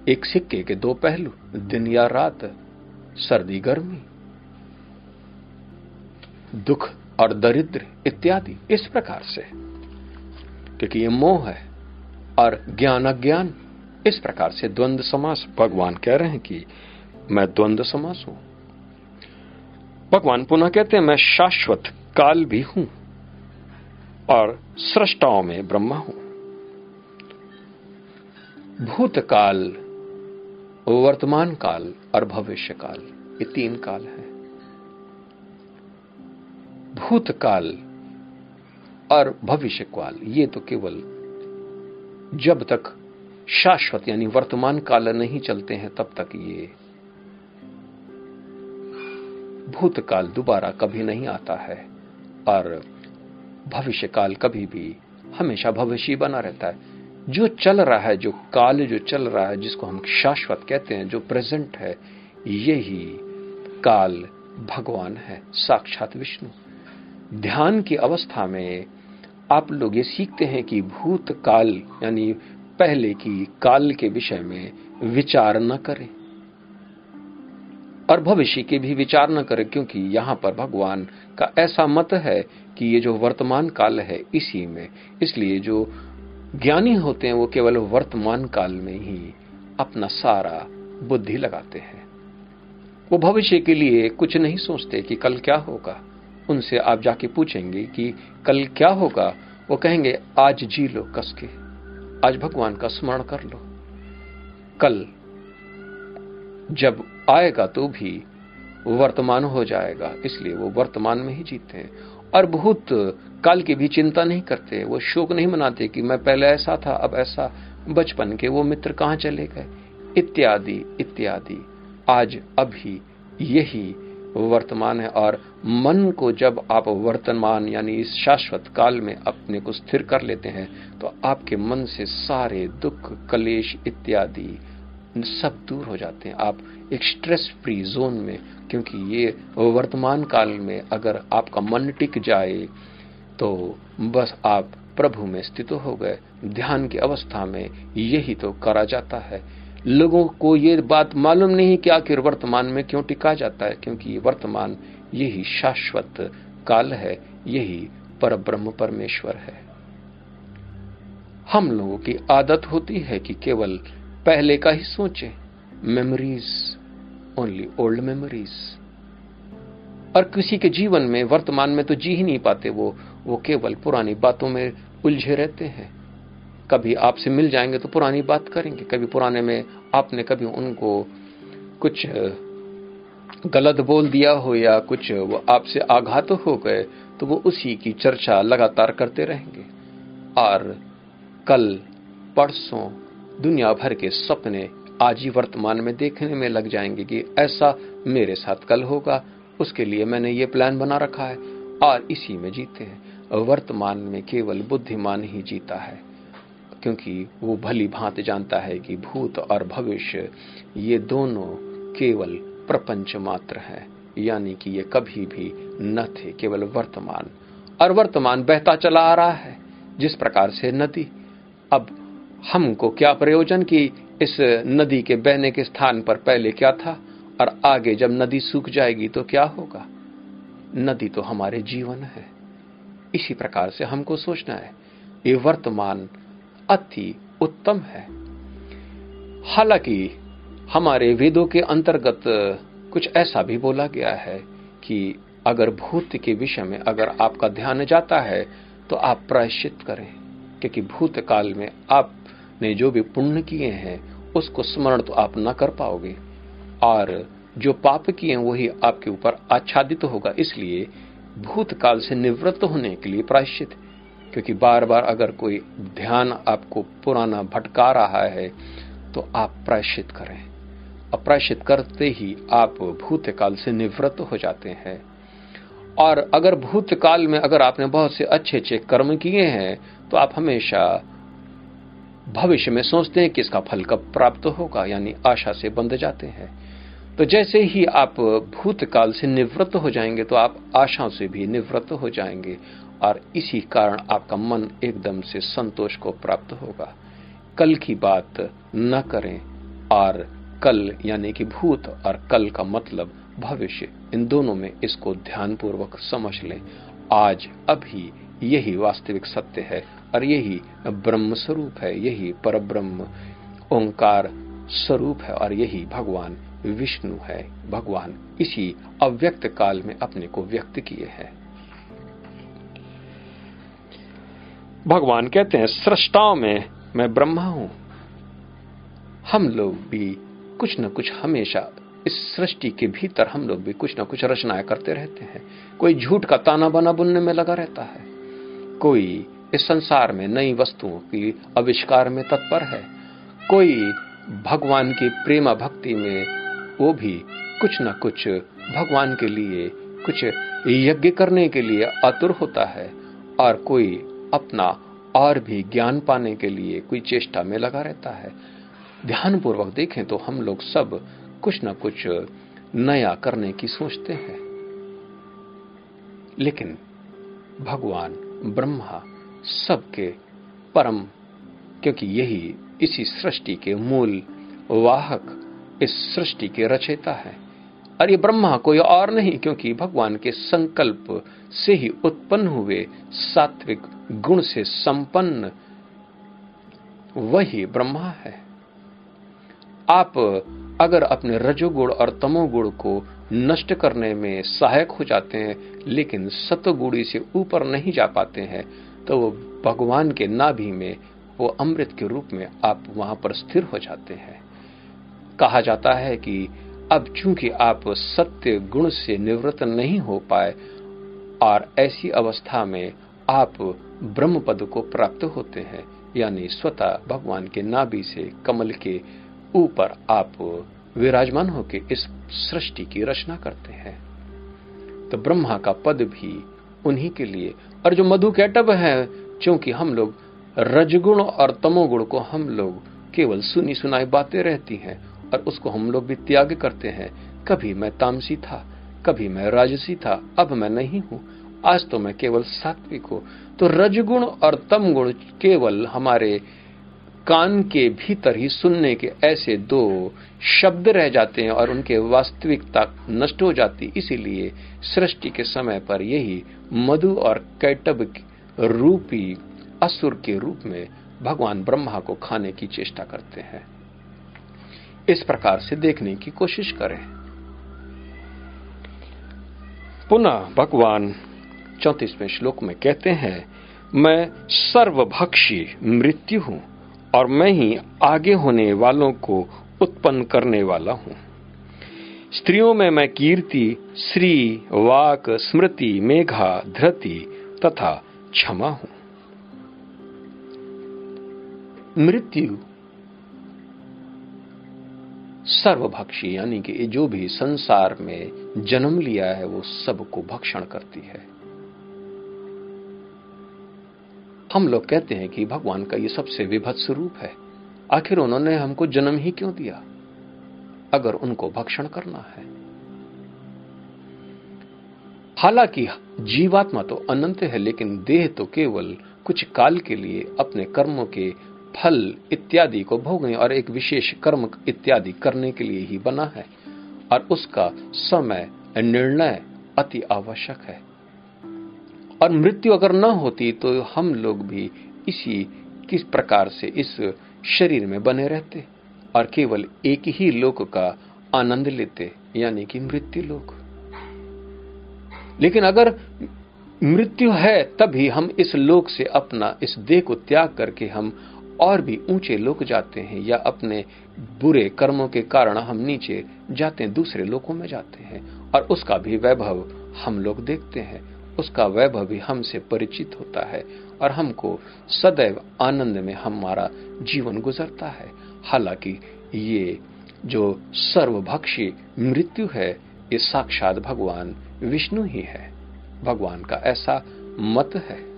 A: एक सिक्के के दो पहलू, दिन या रात, सर्दी गर्मी। दुख और दरिद्र इत्यादि इस प्रकार से। क्योंकि ये मोह है और ज्ञान अज्ञान इस प्रकार से द्वंद्व समास। भगवान कह रहे हैं कि मैं द्वंद्व समास हूँ। भगवान पुनः कहते हैं, मैं शाश्वत काल भी हूँ और सृष्टाओं में ब्रह्मा हूँ। भूतकाल, वर्तमान काल और भविष्य काल ये तीन काल है। भूतकाल और भविष्य काल ये तो केवल जब तक शाश्वत, यानी वर्तमान काल नहीं चलते हैं, तब तक ये भूतकाल दोबारा कभी नहीं आता है, और भविष्य काल कभी भी हमेशा भविष्य बना रहता है। जो चल रहा है, जो काल जो चल रहा है, जिसको हम शाश्वत कहते हैं, जो प्रेजेंट है, यही काल भगवान है, साक्षात विष्णु। ध्यान की अवस्था में आप लोग ये सीखते हैं कि भूत काल यानी पहले की काल के विषय में विचार न करें। और भविष्य के भी विचार न करें, क्योंकि यहाँ पर भगवान का ऐसा मत है कि ये जो वर्तमान काल है इसी में। इसलिए जो ज्ञानी होते हैं, वो केवल वर्तमान काल में ही अपना सारा बुद्धि लगाते हैं। वो भविष्य के लिए कुछ नहीं सोचते कि कल क्या होगा। उनसे आप जाके पूछेंगे कि कल क्या होगा, वो कहेंगे, आज जी लो कस के आज भगवान का स्मरण कर लो। कल जब आएगा तो भी वर्तमान हो जाएगा, इसलिए वो वर्तमान में ही जीते हैं। और बहुत काल की भी चिंता नहीं करते, वो शोक नहीं मनाते कि मैं पहले ऐसा था, अब ऐसा बचपन के वो मित्र कहाँ चले गए। इत्यादि इत्यादि। आज अभी यही वर्तमान है और मन को जब आप वर्तमान यानी इस शाश्वत काल में अपने को स्थिर कर लेते हैं तो आपके मन से सारे दुख, कलेश इत्यादि सब दूर हो जाते हैं। आप एक स्ट्रेस फ्री जोन में, क्योंकि ये वर्तमान काल में अगर आपका मन टिक जाए तो बस आप प्रभु में स्थित हो गए। ध्यान की अवस्था में यही तो करा जाता है। लोगों को ये बात मालूम नहीं कि आखिर वर्तमान में क्यों टिका जाता है, क्योंकि ये वर्तमान यही शाश्वत काल है, यही पर ब्रह्म परमेश्वर है। हम लोगों की आदत होती है कि केवल पहले का ही सोचें मेमोरीज ओनली ओल्ड मेमोरीज और किसी के जीवन में, वर्तमान में तो जी ही नहीं पाते वो वो केवल पुरानी बातों में उलझे रहते हैं। कभी आपसे मिल जाएँगे तो पुरानी बात करेंगे। कभी पुराने में आपने कभी उनको कुछ गलत बोल दिया हो या कुछ वो आपसे आघात हो गए तो वो उसी की चर्चा लगातार करते रहेंगे। और कल, परसों दुनिया भर के सपने आज ही वर्तमान में देखने में लग जाएँगे कि ऐसा मेरे साथ कल होगा, उसके लिए मैंने ये प्लान बना रखा है, और इसी में जीते हैं। वर्तमान में केवल बुद्धिमान ही जीता है। क्योंकि वो भली भांति जानता है कि भूत और भविष्य ये दोनों केवल प्रपंच मात्र है, यानी कि ये कभी भी न थे, केवल वर्तमान। और वर्तमान बहता चला आ रहा है, जिस प्रकार से नदी। अब हमको क्या प्रयोजन कि इस नदी के बहने के स्थान पर पहले क्या था, और आगे जब नदी सूख जाएगी तो क्या होगा? नदी तो हमारे जीवन है। इसी प्रकार से हमको सोचना है, ये वर्तमान अति उत्तम है। हालाँकि हमारे वेदों के अंतर्गत कुछ ऐसा भी बोला गया है कि अगर भूत के विषय में अगर आपका ध्यान जाता है तो आप प्रायश्चित करें, क्योंकि भूत काल में आपने जो भी पुण्य किए हैं, उसको स्मरण तो आप न कर पाओगे। और जो पाप किए हैं, वही आपके ऊपर आच्छादित तो होगा, इसलिए भूतकाल से निवृत्त होने के लिए प्रायश्चित क्योंकि बार बार अगर कोई ध्यान आपको पुराना भटका रहा है तो आप प्रायश्चित करें। अप्रायश्चित करते ही आप भूतकाल से निवृत्त हो जाते हैं। और अगर भूतकाल में अगर आपने बहुत से अच्छे अच्छे कर्म किए हैं तो आप हमेशा भविष्य में सोचते हैं कि इसका फल कब प्राप्त होगा, यानी आशा से बंध जाते हैं। तो जैसे ही आप भूतकाल से निवृत्त हो जाएँगे तो आप आशाओं से भी निवृत्त हो जाएँगे। और इसी कारण आपका मन एकदम से संतोष को प्राप्त होगा। कल की बात न करें और कल यानी कि भूत और कल का मतलब भविष्य, इन दोनों में इसको ध्यानपूर्वक समझ लें। आज अभी यही वास्तविक सत्य है और यही ब्रह्म स्वरूप है, यही पर ब्रह्म ओंकार स्वरूप है और यही भगवान विष्णु है। भगवान इसी अव्यक्त काल में अपने को व्यक्त किए हैं। भगवान कहते हैं, सृष्टाओं में मैं ब्रह्मा हूँ। हम लोग भी कुछ ना कुछ हमेशा इस सृष्टि के भीतर हम लोग भी कुछ ना कुछ रचनाएँ करते रहते हैं। कोई झूठ का ताना बना बुनने में लगा रहता है। कोई इस संसार में नई वस्तुओं की आविष्कार में तत्पर है। कोई भगवान की प्रेमा भक्ति में वो भी कुछ ना कुछ भगवान के लिए कुछ यज्ञ करने के लिए आतुर होता है। और कोई अपना और भी ज्ञान पाने के लिए कोई चेष्टा में लगा रहता है। ध्यान पूर्वक देखें तो हम लोग सब कुछ ना कुछ नया करने की सोचते हैं। लेकिन भगवान, ब्रह्मा सबके परम, क्योंकि यही इसी सृष्टि के मूल वाहक, इस सृष्टि के रचयिता है। और ये ब्रह्मा कोई और नहीं, क्योंकि भगवान के संकल्प से ही उत्पन्न हुए सात्विक गुण से संपन्न वही ब्रह्मा है। आप अगर अपने रजोगुण और तमोगुण को नष्ट करने में सहायक हो जाते हैं, लेकिन सतगुड़ी से ऊपर नहीं जा पाते हैं तो वो भगवान के नाभि में, वो अमृत के रूप में आप वहाँ पर स्थिर हो जाते हैं। कहा जाता है कि अब चूँकि आप सत्य गुण से निवृत्त नहीं हो पाए, और ऐसी अवस्था में आप ब्रह्म पद को प्राप्त होते हैं, यानी स्वतः भगवान के नाभि से कमल के ऊपर आप विराजमान होकर इस सृष्टि की रचना करते हैं। तो ब्रह्मा का पद भी उन्हीं के लिए। और जो मधु कैटब है क्योंकि हम लोग रजगुण और तमोगुण को हम लोग केवल सुनी सुनाई बातें रहती हैं और उसको हम लोग भी त्याग करते हैं। कभी मैं तामसी था, कभी मैं राजसी था, अब मैं नहीं हूँ। आज तो मैं केवल सात्विक हूँ। तो रजगुण और तम गुण केवल हमारे कान के भीतर ही सुनने के ऐसे दो शब्द रह जाते हैं और उनके वास्तविकता नष्ट हो जाती। इसीलिए सृष्टि के समय पर यही मधु और कैटब रूपी असुर के रूप में भगवान ब्रह्मा को खाने की चेष्टा करते हैं। इस प्रकार से देखने की कोशिश करें। पुनः भगवान चौतीसवें श्लोक में कहते हैं, मैं सर्वभक्षी मृत्यु हूँ और मैं ही आगे होने वालों को उत्पन्न करने वाला हूँ। स्त्रियों में मैं कीर्ति, श्री, वाक, स्मृति, मेघा धृति तथा क्षमा हूँ। मृत्यु सर्वभक्षी, यानी कि जो भी संसार में जन्म लिया है, वो सबको भक्षण करती है। हम लोग कहते हैं कि भगवान का ये सबसे विभत्स रूप है। आखिर उन्होंने हमको जन्म ही क्यों दिया? अगर उनको भक्षण करना है। हालाँकि जीवात्मा तो अनंत है, लेकिन देह तो केवल कुछ काल के लिए अपने कर्मों के फल इत्यादि को भोगें और एक विशेष कर्म इत्यादि करने के लिए ही बना है और उसका समय निर्णय अति आवश्यक है। और मृत्यु अगर न होती तो हम लोग भी इसी किस प्रकार से इस शरीर में बने रहते और केवल एक ही लोक का आनंद लेते, यानी कि मृत्यु लोक। लेकिन अगर मृत्यु है तभी हम इस लोक से अपना इस देह को त्याग करके हम और भी ऊँचे लोक जाते हैं या अपने बुरे कर्मों के कारण हम नीचे जाते हैं, दूसरे लोकों में जाते हैं। और उसका भी वैभव हम लोग देखते हैं। उसका वैभव भी हमसे परिचित होता है और हमको सदैव आनंद में हमारा जीवन गुजरता है। हालाँकि ये जो सर्वभक्षी मृत्यु है, ये साक्षात भगवान विष्णु ही है। भगवान का ऐसा मत है।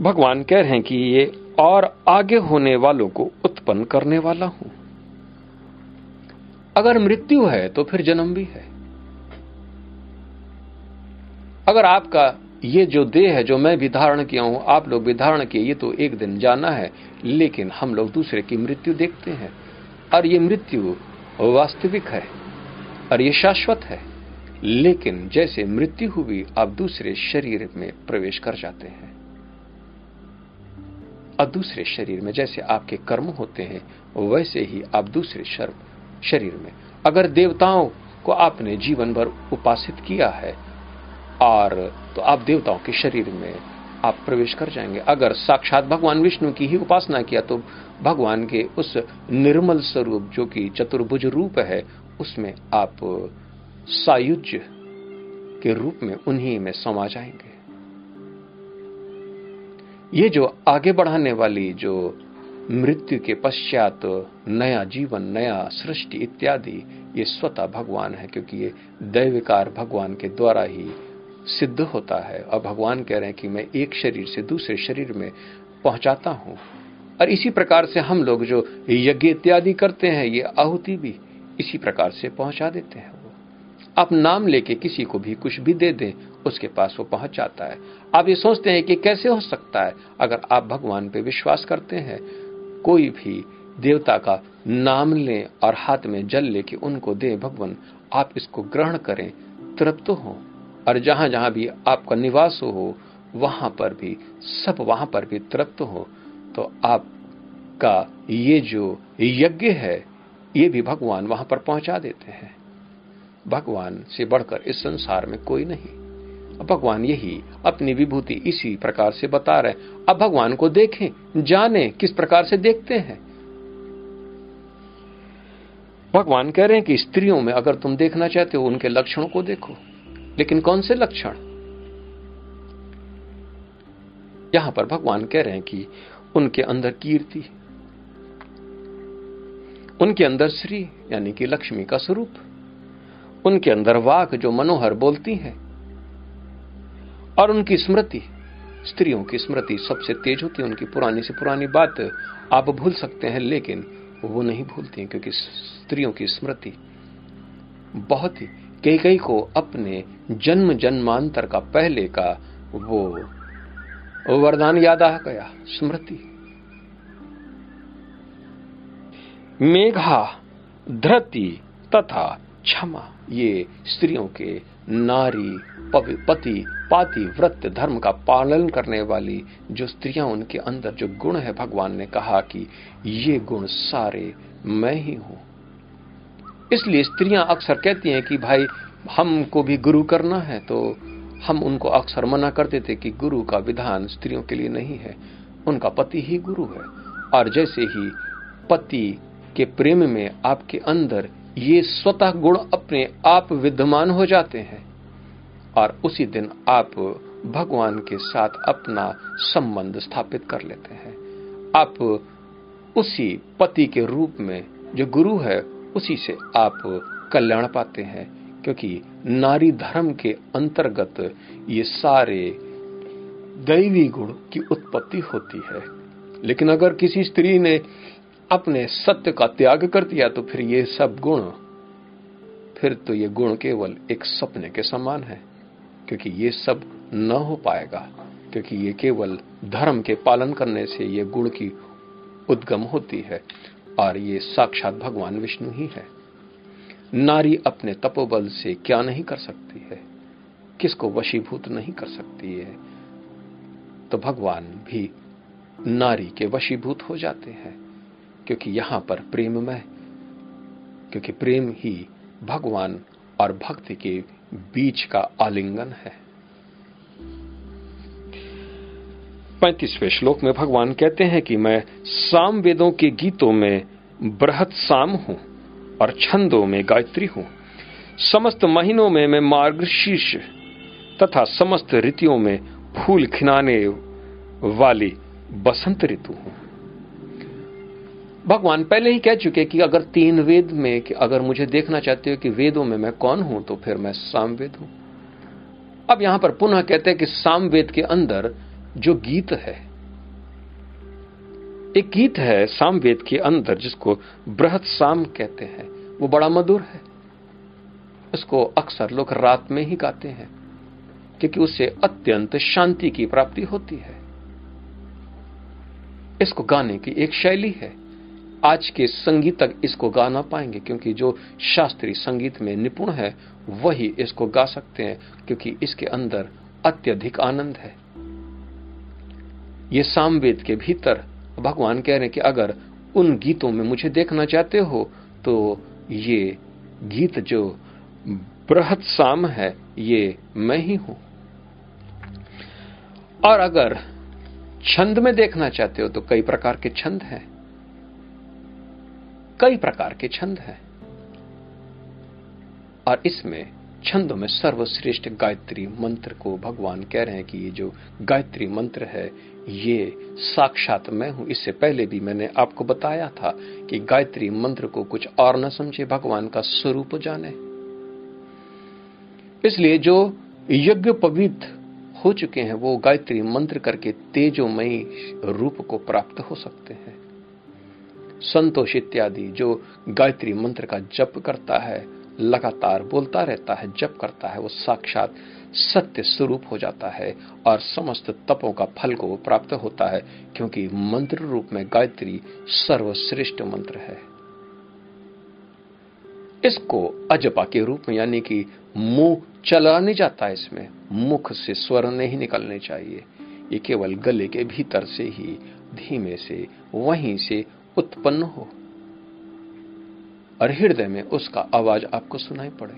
A: भगवान कह रहे हैं कि ये और आगे होने वालों को उत्पन्न करने वाला हूँ। अगर मृत्यु है तो फिर जन्म भी है। अगर आपका ये जो देह है, जो मैं भी धारण किया हूँ, आप लोग भी धारण किए, ये तो एक दिन जाना है, लेकिन हम लोग दूसरे की मृत्यु देखते हैं। और ये मृत्यु वास्तविक है, और ये शाश्वत है। लेकिन जैसे मृत्यु हुई, आप दूसरे शरीर में प्रवेश कर जाते हैं। और दूसरे शरीर में जैसे आपके कर्म होते हैं, वैसे ही आप दूसरे शर्म, शरीर में। अगर देवताओं को आपने जीवन भर उपासित किया है, और तो आप देवताओं के शरीर में आप प्रवेश कर जाएँगे। अगर साक्षात भगवान विष्णु की ही उपासना किया तो भगवान के उस निर्मल स्वरूप, जो कि चतुर्भुज रूप है, उसमें आप सायुज्य के रूप में उन्हीं में समा जाएँगे। ये जो आगे बढ़ाने वाली जो मृत्यु के पश्चात नया जीवन, नया सृष्टि इत्यादि, ये स्वतः भगवान है, क्योंकि ये दैविकार भगवान के द्वारा ही सिद्ध होता है। और भगवान कह रहे हैं कि मैं एक शरीर से दूसरे शरीर में पहुंचाता हूँ। और इसी प्रकार से हम लोग जो यज्ञ इत्यादि करते हैं, ये आहुति भी इसी प्रकार से पहुँचा देते हैं वो। आप नाम लेके किसी को भी कुछ भी दे दें उसके पास वो पहुँच जाता है। आप ये सोचते हैं कि कैसे हो सकता है? अगर आप भगवान पे विश्वास करते हैं, कोई भी देवता का नाम लें और हाथ में जल लेके उनको दे भगवान, आप इसको ग्रहण करें, तृप्त हो। और जहाँ जहाँ भी आपका निवास हो, वहाँ पर भी, सब वहाँ पर भी तृप्त हो। तो आपका ये जो यज्ञ है, ये भी भगवान वहाँ पर पहुँचा देते हैं। भगवान से बढ़कर इस संसार में कोई नहीं। भगवान यही अपनी विभूति इसी प्रकार से बता रहे अब भगवान को देखें, जाने किस प्रकार से देखते हैं। भगवान कह रहे हैं कि स्त्रियों में अगर तुम देखना चाहते हो, उनके लक्षणों को देखो। लेकिन कौन से लक्षण? यहाँ पर भगवान कह रहे हैं कि उनके अंदर कीर्ति, उनके अंदर श्री, यानी कि लक्ष्मी का स्वरूप, उनके अंदर वाक जो मनोहर बोलती है और उनकी स्मृति, स्त्रियों की स्मृति सबसे तेज होती है, उनकी पुरानी से पुरानी बात आप भूल सकते हैं, लेकिन वो नहीं भूलती हैं, क्योंकि स्त्रियों की स्मृति बहुत ही, कई कई को अपने जन्म जन्मांतर का पहले का वो वरदान याद आ गया, स्मृति। मेघा धृति तथा क्षमा, ये स्त्रियों के नारी पति पाति व्रत धर्म का पालन करने वाली जो स्त्रियाँ उनके अंदर जो गुण है, भगवान ने कहा कि ये गुण सारे मैं ही हूँ। इसलिए स्त्रियाँ अक्सर कहती हैं कि भाई, हमको भी गुरु करना है तो हम उनको अक्सर मना करते थे कि गुरु का विधान स्त्रियों के लिए नहीं है, उनका पति ही गुरु है। और जैसे ही पति के प्रेम में आपके अंदर ये स्वतः गुण अपने आप विद्यमान हो जाते हैं और उसी दिन आप भगवान के साथ अपना संबंध स्थापित कर लेते हैं। आप उसी पति के रूप में जो गुरु है, उसी से आप कल्याण पाते हैं, क्योंकि नारी धर्म के अंतर्गत ये सारे दैवी गुण की उत्पत्ति होती है। लेकिन अगर किसी स्त्री ने अपने सत्य का त्याग कर दिया तो फिर ये सब गुण, फिर तो ये गुण केवल एक सपने के समान है। क्योंकि ये सब न हो पाएगा, क्योंकि ये केवल धर्म के पालन करने से ये गुण की उद्गम होती है, और ये साक्षात भगवान विष्णु ही है। नारी अपने तपोबल से क्या नहीं कर सकती है? किसको वशीभूत नहीं कर सकती है? तो भगवान भी नारी के वशीभूत हो जाते हैं, क्योंकि यहाँ पर प्रेम में क्योंकि प्रेम ही भगवान और भक्ति के बीच का आलिंगन है। पैंतीसवें श्लोक में भगवान कहते हैं कि मैं साम वेदों के गीतों में बृहत साम हूँ और छंदों में गायत्री हूँ। समस्त महीनों में मैं मार्ग शीर्ष तथा समस्त ऋतुओं में फूल खिनाने वाली बसंत ऋतु हूँ। भगवान पहले ही कह चुके कि अगर तीन वेद में कि अगर मुझे देखना चाहते हो कि वेदों में मैं कौन हूँ तो फिर मैं सामवेद हूँ। अब यहाँ पर पुनः कहते हैं कि सामवेद के अंदर जो गीत है, एक गीत है सामवेद के अंदर जिसको बृहत साम कहते हैं। वो बड़ा मधुर है। उसको अक्सर लोग रात में ही गाते हैं, क्योंकि उससे अत्यंत शांति की प्राप्ति होती है। इसको गाने की एक शैली है। आज के संगीत तक इसको गा ना पाएँगे, क्योंकि जो शास्त्रीय संगीत में निपुण है, वही इसको गा सकते हैं, क्योंकि इसके अंदर अत्यधिक आनंद है। ये सामवेद के भीतर भगवान कह रहे हैं कि अगर उन गीतों में मुझे देखना चाहते हो तो ये गीत जो बृहत साम है, ये मैं ही हूँ। और अगर छंद में देखना चाहते हो तो कई प्रकार के छंद हैं। कई प्रकार के छंद हैं। और इसमें छंदों में सर्वश्रेष्ठ गायत्री मंत्र को भगवान कह रहे हैं कि ये जो गायत्री मंत्र है, ये साक्षात मैं हूँ। इससे पहले भी मैंने आपको बताया था कि गायत्री मंत्र को कुछ और न समझे, भगवान का स्वरूप जाने। इसलिए जो यज्ञ पवित्र हो चुके हैं, वो गायत्री मंत्र करके तेजोमयी रूप को प्राप्त हो सकते हैं। संतोष इत्यादि, जो गायत्री मंत्र का जप करता है, लगातार बोलता रहता है, जप करता है, वो साक्षात सत्य स्वरूप हो जाता है और समस्त तपों का फल को प्राप्त होता है, क्योंकि मंत्र रूप में गायत्री सर्वश्रेष्ठ मंत्र है। इसको अजपा के रूप में, यानी कि मुँह चला नहीं जाता इसमें, मुख से स्वर नहीं निकलने चाहिए। ये केवल गले के भीतर से ही, धीमे से, वहीं से उत्पन्न हो। और हृदय में उसका आवाज़ आपको सुनाई पड़े।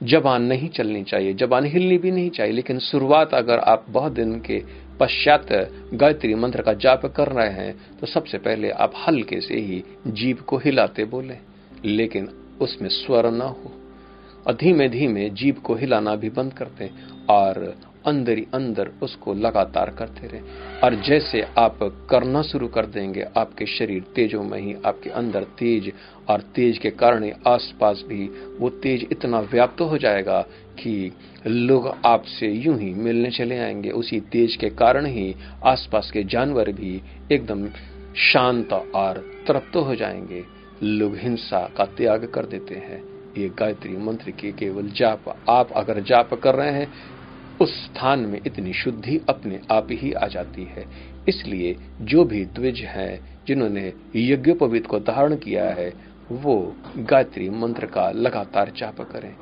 A: जबान नहीं चलनी चाहिए, जबान हिलनी भी नहीं चाहिए, लेकिन शुरुआत अगर आप बहुत दिन के पश्चात गायत्री मंत्र का जाप कर रहे हैं तो सबसे पहले आप हल्के से ही जीव को हिलाते बोले, लेकिन उसमें स्वर ना हो। और धीमे धीमे जीव को हिलाना भी बंद कर दें, और अंदर ही अंदर उसको लगातार करते रहे। और जैसे आप करना शुरू कर देंगे, आपके शरीर तेजों में ही, आपके अंदर तेज और तेज के कारण आसपास भी वो तेज इतना व्याप्त हो जाएगा कि लोग आपसे यूँ ही मिलने चले आएँगे। उसी तेज के कारण ही आसपास के जानवर भी एकदम शांत और तृप्त हो जाएँगे। लोग हिंसा का त्याग कर देते हैं। ये गायत्री मंत्र के केवल जाप आप अगर जाप कर रहे हैं उस स्थान में इतनी शुद्धि अपने आप ही आ जाती है। इसलिए जो भी द्विज हैं, जिन्होंने यज्ञोपवीत को धारण किया है, वो गायत्री मंत्र का लगातार जाप करें।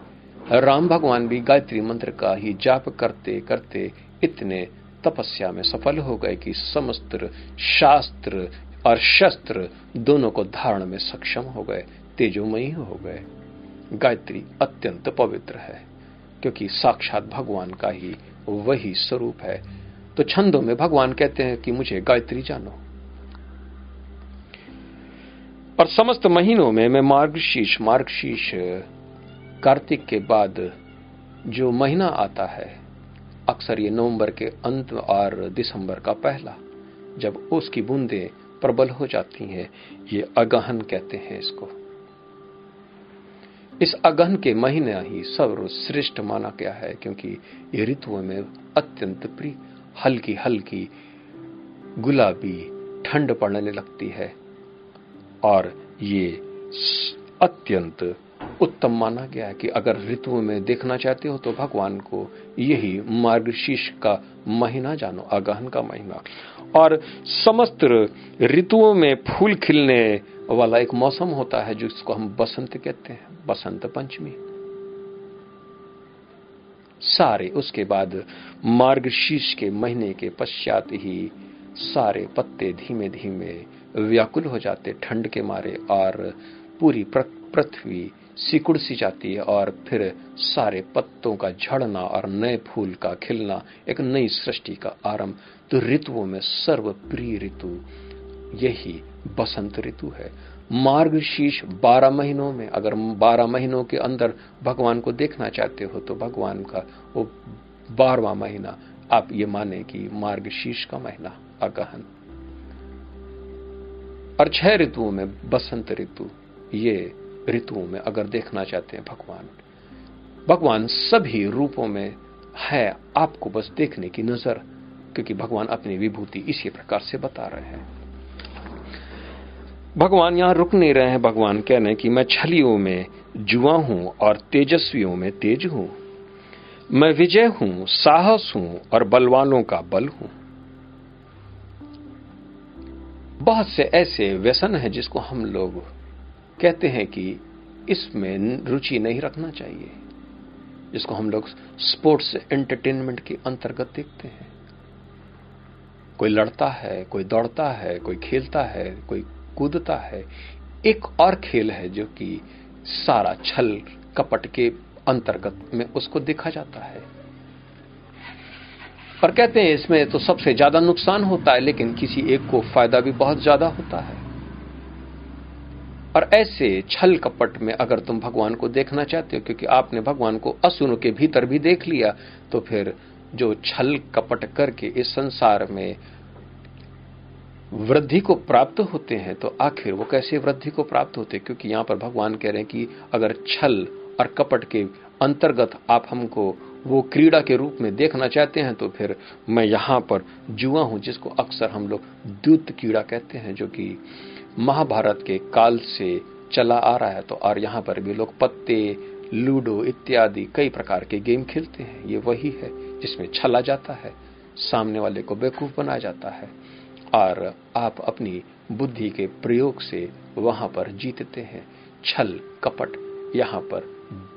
A: राम भगवान भी गायत्री मंत्र का ही जाप करते करते इतने तपस्या में सफल हो गए कि समस्त शास्त्र और शस्त्र दोनों को धारण में सक्षम हो गए, तेजोमयी हो गए। गायत्री अत्यंत पवित्र है। क्योंकि साक्षात भगवान का ही वही स्वरूप है। तो छंदों में भगवान कहते हैं कि मुझे गायत्री जानो। और समस्त महीनों में मैं मार्गशीर्ष मार्गशीर्ष, कार्तिक के बाद जो महीना आता है, अक्सर ये नवंबर के अंत और दिसंबर का पहला, जब उसकी बूंदें प्रबल हो जाती हैं, ये अगहन कहते हैं इसको। इस अगहन के महीने ही सर्वश्रेष्ठ माना गया है, क्योंकि ये ऋतुओं में अत्यंत प्रिय हल्की हल्की गुलाबी ठंड पड़ने लगती है। और ये अत्यंत उत्तम माना गया है कि अगर ऋतुओं में देखना चाहते हो तो भगवान को यही मार्गशीर्ष का महीना जानो, अगहन का महीना। और समस्त ऋतुओं में फूल खिलने वाला एक मौसम होता है जिसको हम बसंत कहते हैं। बसंत पंचमी। सारे उसके बाद मार्गशीर्ष के महीने के पश्चात ही सारे पत्ते धीमे धीमे व्याकुल हो जाते, ठंड के मारे और पूरी, पृथ्वी सिकुड़ सी जाती है और फिर सारे पत्तों का झड़ना और नए फूल का खिलना एक नई सृष्टि का आरंभ। तो ऋतुओं में सर्वप्रिय ऋतु यही बसंत ऋतु है। मार्ग मार्गशीर्ष बारह महीनों में अगर बारह महीनों के अंदर भगवान को देखना चाहते हो तो भगवान का वो बारहवा महीना, आप ये माने कि मार्गशीर्ष का महीना अगहन और छह ऋतुओं में बसंत ऋतु, ये ऋतुओं में अगर देखना चाहते हैं भगवान भगवान सभी रूपों में है आपको बस देखने की नज़र, क्योंकि भगवान अपनी विभूति इसी प्रकार से बता रहे हैं। भगवान यहाँ रुक नहीं रहे हैं। भगवान कह रहे हैं कि मैं छलियों में जुआ हूँ और तेजस्वियों में तेज हूँ। मैं विजय हूँ, साहस हूँ और बलवानों का बल हूँ। बहुत से ऐसे व्यसन है जिसको हम लोग कहते हैं कि इसमें रुचि नहीं रखना चाहिए, जिसको हम लोग स्पोर्ट्स एंटरटेनमेंट के अंतर्गत देखते हैं। कोई लड़ता है, कोई दौड़ता है, कोई खेलता है, कोई कूदता है। एक और खेल है जो कि सारा छल कपट के अंतर्गत में उसको देखा जाता है। पर कहते हैं इसमें तो सबसे ज़्यादा नुकसान होता है, लेकिन किसी एक को फ़ायदा भी बहुत ज़्यादा होता है। और ऐसे छल कपट में अगर तुम भगवान को देखना चाहते हो, क्योंकि आपने भगवान को असुर के भीतर भी देख लिया तो फिर जो छल कपट करके इस संसार में वृद्धि को प्राप्त होते हैं तो आखिर वो कैसे वृद्धि को प्राप्त होते हैं? क्योंकि यहाँ पर भगवान कह रहे हैं कि अगर छल और कपट के अंतर्गत आप हमको वो क्रीड़ा के रूप में देखना चाहते हैं तो फिर मैं यहाँ पर जुआ हूँ, जिसको अक्सर हम लोग द्युत कीड़ा कहते हैं, जो कि महाभारत के काल से चला आ रहा है। तो और यहाँ पर भी लोग पत्ते, लूडो इत्यादि कई प्रकार के गेम खेलते हैं। ये वही है जिसमें छला जाता है, सामने वाले को बेवकूफ़ बनाया जाता है। और आप अपनी बुद्धि के प्रयोग से वहाँ पर जीतते हैं। छल, कपट, यहाँ पर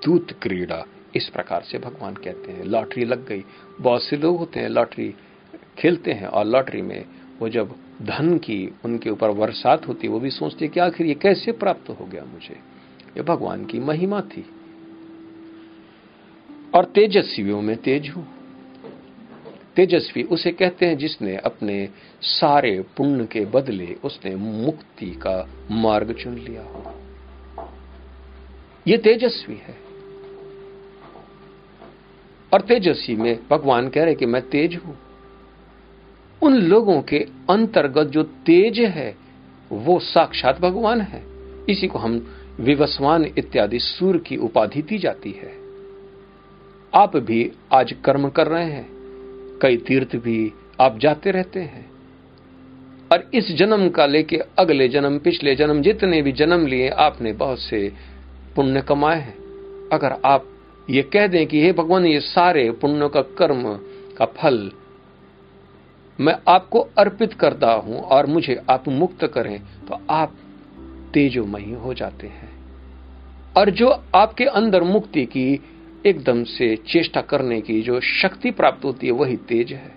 A: दूत क्रीड़ा, इस प्रकार से भगवान कहते हैं। लॉटरी लग गई। बहुत से लोग होते हैं, लॉटरी खेलते हैं और लॉटरी में वो जब धन की उनके ऊपर बरसात होती वो भी सोचते कि आखिर ये कैसे प्राप्त हो गया मुझे? ये भगवान की महिमा थी। और तेजस्वियों में तेज हूँ। तेजस्वी उसे कहते हैं जिसने अपने सारे पुण्य के बदले उसने मुक्ति का मार्ग चुन लिया हो ये तेजस्वी है। और तेजस्वी में भगवान कह रहे कि मैं तेज हूँ। उन लोगों के अंतर्गत जो तेज है, वो साक्षात भगवान है। इसी को हम विवस्वान इत्यादि सूर्य की उपाधि दी जाती है। आप भी आज कर्म कर रहे हैं। कई तीर्थ भी आप जाते रहते हैं। और इस जन्म का लेके अगले जन्म, पिछले जन्म, जितने भी जन्म लिए आपने बहुत से पुण्य कमाए हैं। अगर आप ये कह दें कि हे भगवान, ये सारे पुण्यों का कर्म का फल मैं आपको अर्पित करता हूँ और मुझे आप मुक्त करें तो आप तेजोमयी हो जाते हैं। और जो आपके अंदर मुक्ति की एकदम से चेष्टा करने की जो शक्ति प्राप्त होती है, वही तेज है।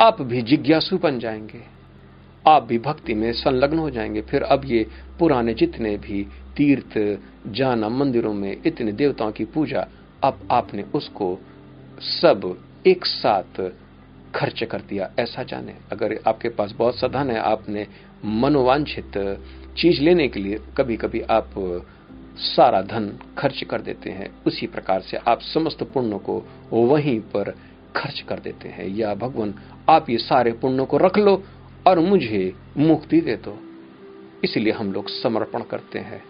A: आप भी जिज्ञासु बन जाएँगे। आप भी भक्ति में संलग्न हो जाएँगे। फिर अब ये पुराने जितने भी तीर्थ, जाना, मंदिरों में इतने देवताओं की पूजा, अब आपने उसको सब एक साथ खर्च कर दिया। ऐसा जाने। अगर आपके पास बहुत साधन है, आपने मनोवांछित चीज़ लेने के लिए कभी कभी आप सारा धन खर्च कर देते हैं। उसी प्रकार से आप समस्त पुण्यों को वहीं पर खर्च कर देते हैं। या भगवान, आप ये सारे पुण्यों को रख लो और मुझे मुक्ति दे दो। इसलिए हम लोग समर्पण करते हैं।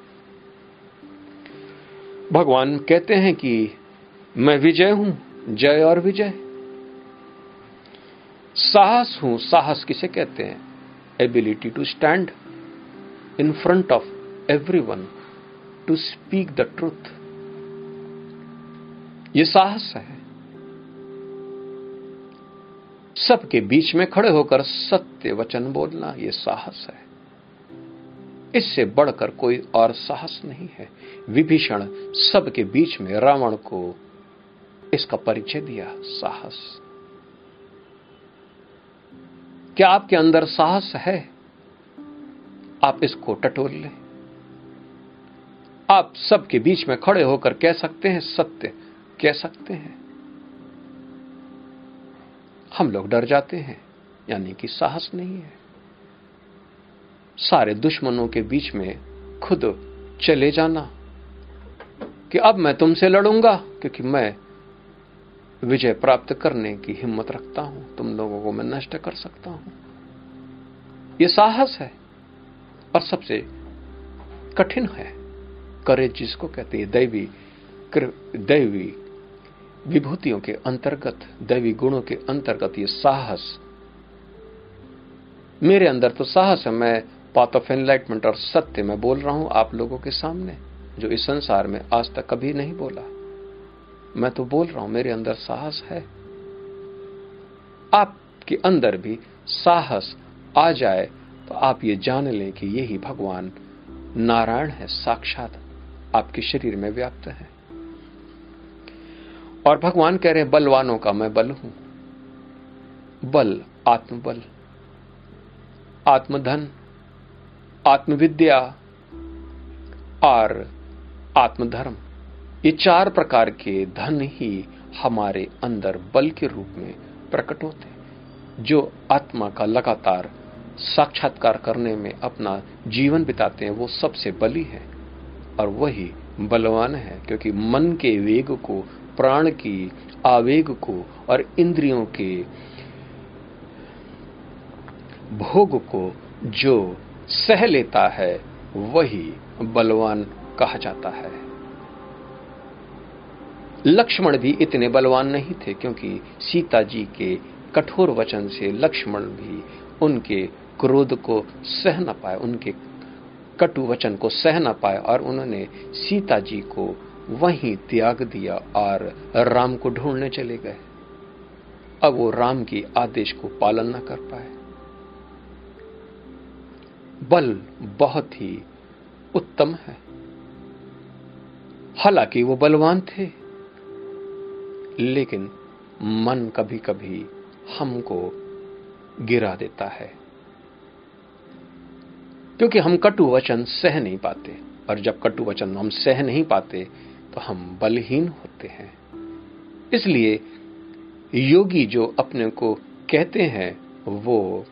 A: भगवान कहते हैं कि मैं विजय हूँ, जय और विजय। साहस हूँ, साहस किसे कहते हैं? Ability to stand in front of everyone to speak the truth ये साहस है। सबके बीच में खड़े होकर सत्य वचन बोलना ये साहस है। इससे बढ़कर कोई और साहस नहीं है। विभीषण सबके बीच में रावण को इसका परिचय दिया, साहस। क्या आपके अंदर साहस है? आप इसको टटोल लें। आप सबके बीच में खड़े होकर कह सकते हैं सत्य, कह सकते हैं। हम लोग डर जाते हैं, यानी कि साहस नहीं है। सारे दुश्मनों के बीच में खुद चले जाना कि अब मैं तुमसे लड़ूँगा, क्योंकि मैं विजय प्राप्त करने की हिम्मत रखता हूँ, तुम लोगों को मैं नष्ट कर सकता हूँ। यह साहस है और सबसे कठिन है। करेज जिसको कहते हैं दैवी दैवी विभूतियों के अंतर्गत, दैवी गुणों के अंतर्गत ये साहस। मेरे अंदर तो साहस है, मैं पाथ ऑफ़ एनलाइटमेंट और सत्य में बोल रहा हूँ आप लोगों के सामने, जो इस संसार में आज तक कभी नहीं बोला। मैं तो बोल रहा हूँ, मेरे अंदर साहस है। आपके अंदर भी साहस आ जाए तो आप ये जान लें कि यही भगवान नारायण है, साक्षात। आपके शरीर में व्याप्त है। और भगवान कह रहे हैं, बलवानों का मैं बल हूँ। बल, आत्मबल, आत्मधन, आत्मविद्या और आत्मधर्म। ये चार प्रकार के धन ही हमारे अंदर बल के रूप में प्रकट होते हैं, जो आत्मा का लगातार साक्षात्कार करने में अपना जीवन बिताते हैं, वो सबसे बली है। और वही बलवान है, क्योंकि मन के वेग को, प्राण की आवेग को और इंद्रियों के भोग को जो सह लेता है, वही बलवान कहा जाता है। लक्ष्मण भी इतने बलवान नहीं थे, क्योंकि सीता जी के कठोर वचन से लक्ष्मण भी उनके क्रोध को सह न पाए, उनके कटु वचन को सह न पाए और उन्होंने सीता जी को वहीं त्याग दिया और राम को ढूँढने चले गए। अब वो राम की आदेश को पालन न कर पाए। बल बहुत ही उत्तम है। हालाँकि वो बलवान थे, लेकिन मन कभी कभी हमको गिरा देता है। क्योंकि हम कटु वचन सह नहीं पाते, और जब कटु वचन हम सह नहीं पाते तो हम बलहीन होते हैं। इसलिए योगी जो अपने को कहते हैं, वो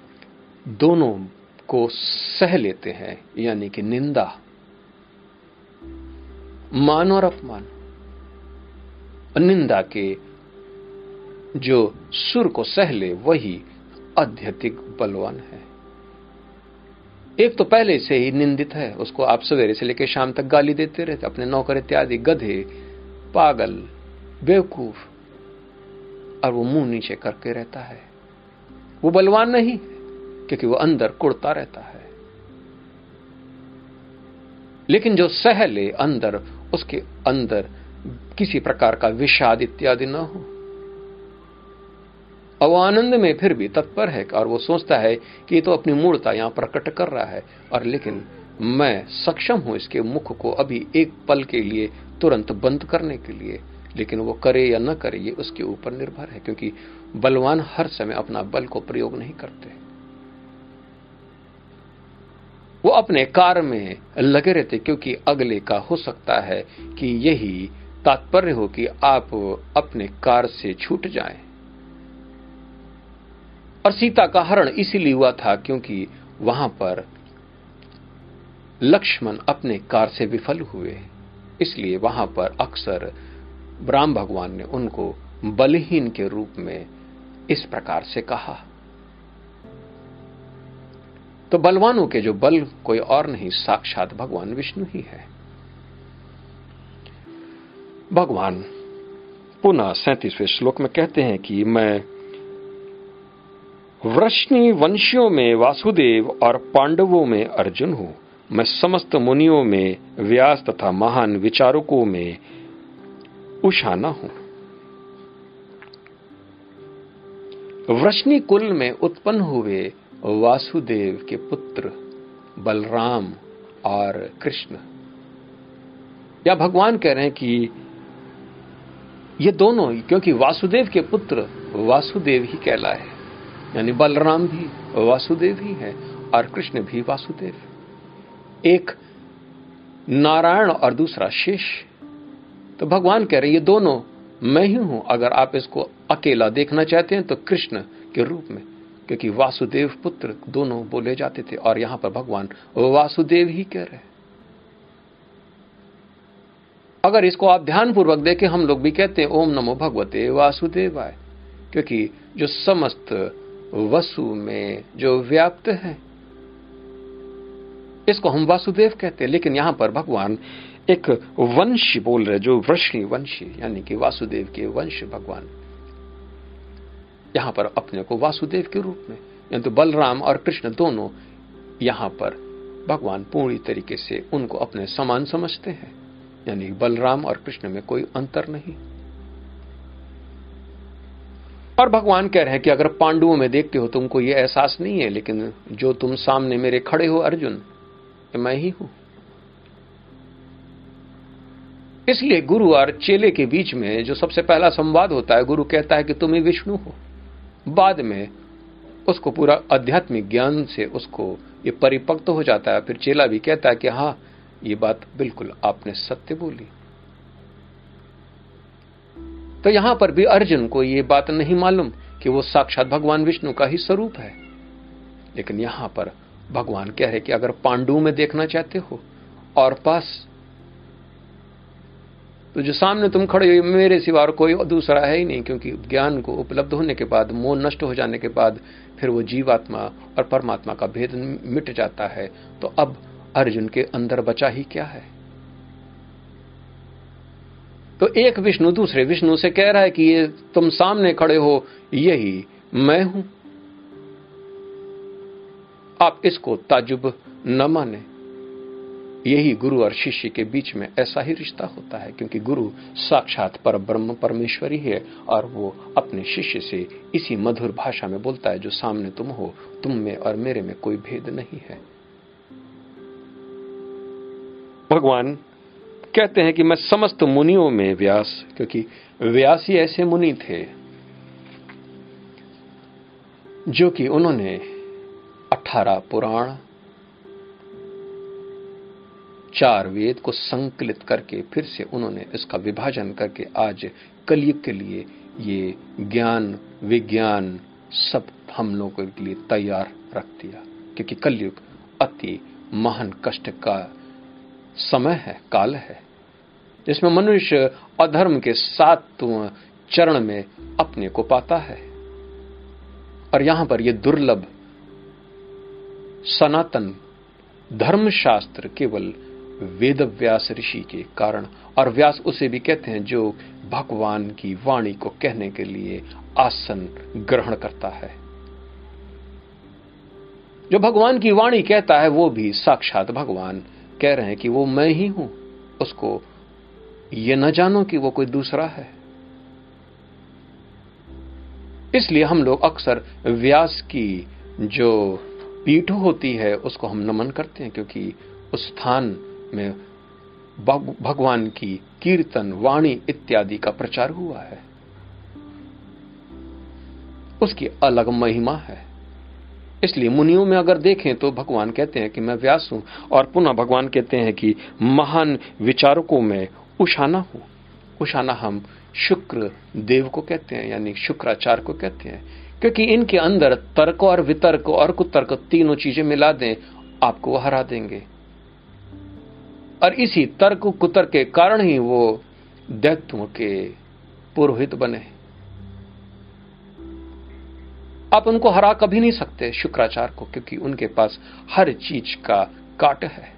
A: दोनों को सह लेते हैं, यानी कि निंदा। मान और अपमान। निंदा के जो सुर को सहले वही अत्यधिक बलवान है। एक तो पहले से ही निंदित है। उसको आप सवेरे से लेकर शाम तक गाली देते रहते, अपने नौकर इत्यादि, गधे, पागल, बेवकूफ़, और वो मुँह नीचे करके रहता है। वो बलवान नहीं, क्योंकि वो अंदर कुड़ता रहता है। लेकिन जो सहले अंदर, उसके अंदर किसी प्रकार का विषाद इत्यादि न हो। अब आनंद में फिर भी तत्पर है और वो सोचता है कि ये तो अपनी मूर्ता यहाँ प्रकट कर रहा है। और लेकिन मैं सक्षम हूँ इसके मुख को अभी एक पल के लिए तुरंत बंद करने के लिए। लेकिन वो करे या न करे, ये उसके ऊपर निर्भर है, क्योंकि बलवान हर समय अपना बल को प्रयोग नहीं करते। वो अपने कार में लगे रहते, क्योंकि अगले का हो सकता है कि यही तात्पर्य हो कि आप अपने कार से छूट जाएँ। और सीता का हरण इसीलिए हुआ था क्योंकि वहाँ पर लक्ष्मण अपने कार से विफल हुए। इसलिए वहाँ पर अक्सर राम भगवान ने उनको बलहीन के रूप में इस प्रकार से कहा। तो बलवानों के जो बल, कोई और नहीं, साक्षात भगवान विष्णु ही है। भगवान पुनः सैतीसवें श्लोक में कहते हैं कि मैं वृष्णि वंशियों में वासुदेव और पांडवों में अर्जुन हूँ। मैं समस्त मुनियों में, व्यास तथा महान विचारकों में उषाना हूँ। वृष्णि कुल में उत्पन्न हुए वासुदेव के पुत्र बलराम और कृष्ण। या भगवान कह रहे हैं कि ये दोनों, क्योंकि वासुदेव के पुत्र वासुदेव ही कहलाए यानी बलराम भी वासुदेव ही है और कृष्ण भी वासुदेव। एक नारायण और दूसरा शेष। तो भगवान कह रहे ये दोनों मैं ही हूँ। अगर आप इसको अकेला देखना चाहते हैं तो कृष्ण के रूप में, क्योंकि वासुदेव पुत्र दोनों बोले जाते थे और यहाँ पर भगवान वासुदेव ही कह रहे अगर इसको आप ध्यान पूर्वक देखें, हम लोग भी कहते हैं, ओम नमो भगवते वासुदेवाय, क्योंकि जो समस्त वसु में जो व्याप्त है, इसको हम वासुदेव कहते हैं। लेकिन यहाँ पर भगवान एक वंश बोल रहे जो वृष्णि वंशी, यानी कि वासुदेव के वंश भगवान। यहाँ पर अपने को वासुदेव के रूप में यानी तो बलराम और कृष्ण दोनों यहाँ पर भगवान पूरी तरीके से उनको अपने समान समझते हैं। यानी बलराम और कृष्ण में कोई अंतर नहीं। और भगवान कह रहे हैं कि अगर पांडुओं में देखते हो तुमको ये एहसास नहीं है, लेकिन जो तुम सामने मेरे खड़े हो, अर्जुन मैं ही हूँ। इसलिए गुरु और चेले के बीच में जो सबसे पहला संवाद होता है, गुरु कहता है कि तुम ही विष्णु हो। बाद में उसको पूरा आध्यात्मिक ज्ञान से उसको ये परिपक्व तो हो जाता है। फिर चेला भी कहता है कि हाँ ये बात बिल्कुल आपने सत्य बोली। तो यहाँ पर भी अर्जुन को यह बात नहीं मालूम कि वो साक्षात भगवान विष्णु का ही स्वरूप है। लेकिन यहाँ पर भगवान कह रहे कि अगर पांडु में देखना चाहते हो, और पास तो जो सामने तुम खड़े हो मेरे सिवा और कोई दूसरा है ही नहीं, क्योंकि ज्ञान को उपलब्ध होने के बाद, मोह नष्ट हो जाने के बाद, फिर वो जीवात्मा और परमात्मा का भेद मिट जाता है। तो अब अर्जुन के अंदर बचा ही क्या है? तो एक विष्णु दूसरे विष्णु से कह रहा है कि ये तुम सामने खड़े हो, यही मैं हूँ। आप इसको ताजुब न माने। यही गुरु और शिष्य के बीच में ऐसा ही रिश्ता होता है, क्योंकि गुरु साक्षात पर ब्रह्म परमेश्वरी है, और वो अपने शिष्य से इसी मधुर भाषा में बोलता है, जो सामने तुम हो, तुम में और मेरे में कोई भेद नहीं है। भगवान कहते हैं कि मैं समस्त मुनियों में व्यास, क्योंकि व्यास ही ऐसे मुनि थे जो कि उन्होंने अठारह पुराण, चार वेद को संकलित करके फिर से उन्होंने इसका विभाजन करके आज कलयुग के लिए ये ज्ञान, विज्ञान सब हम लोगों के लिए तैयार रख दिया। क्योंकि कलयुग अति महान कष्ट का समय है, काल है। जिसमें मनुष्य अधर्म के सातवें चरण में अपने को पाता है। और यहाँ पर यह दुर्लभ सनातन धर्मशास्त्र केवल वेद व्यास ऋषि के कारण, और व्यास उसे भी कहते हैं जो भगवान की वाणी को कहने के लिए आसन ग्रहण करता है। जो भगवान की वाणी कहता है, वो भी साक्षात भगवान कह रहे हैं कि वो मैं ही हूँ, उसको ये न जानो कि वो कोई दूसरा है। इसलिए हम लोग अक्सर व्यास की जो पीठ होती है, उसको हम नमन करते हैं, क्योंकि उस स्थान में भगवान की कीर्तन, वाणी इत्यादि का प्रचार हुआ है। उसकी अलग महिमा है। इसलिए मुनियों में अगर देखें तो भगवान कहते हैं कि मैं व्यास हूँ, और पुनः भगवान कहते हैं कि महान विचारकों में उशाना हूँ उशाना हम शुक्र देव को कहते हैं, यानी शुक्राचार्य को कहते हैं, क्योंकि इनके अंदर तर्क और वितर्क और कुतर्क तीनों चीज़ें मिला दें, आपको वो हरा देंगे। और इसी तर्क कुतर्क के कारण ही वो दैत्यों के पुरोहित बने। आप उनको हरा कभी नहीं सकते शुक्राचार्य को, क्योंकि उनके पास हर चीज़ का काट है।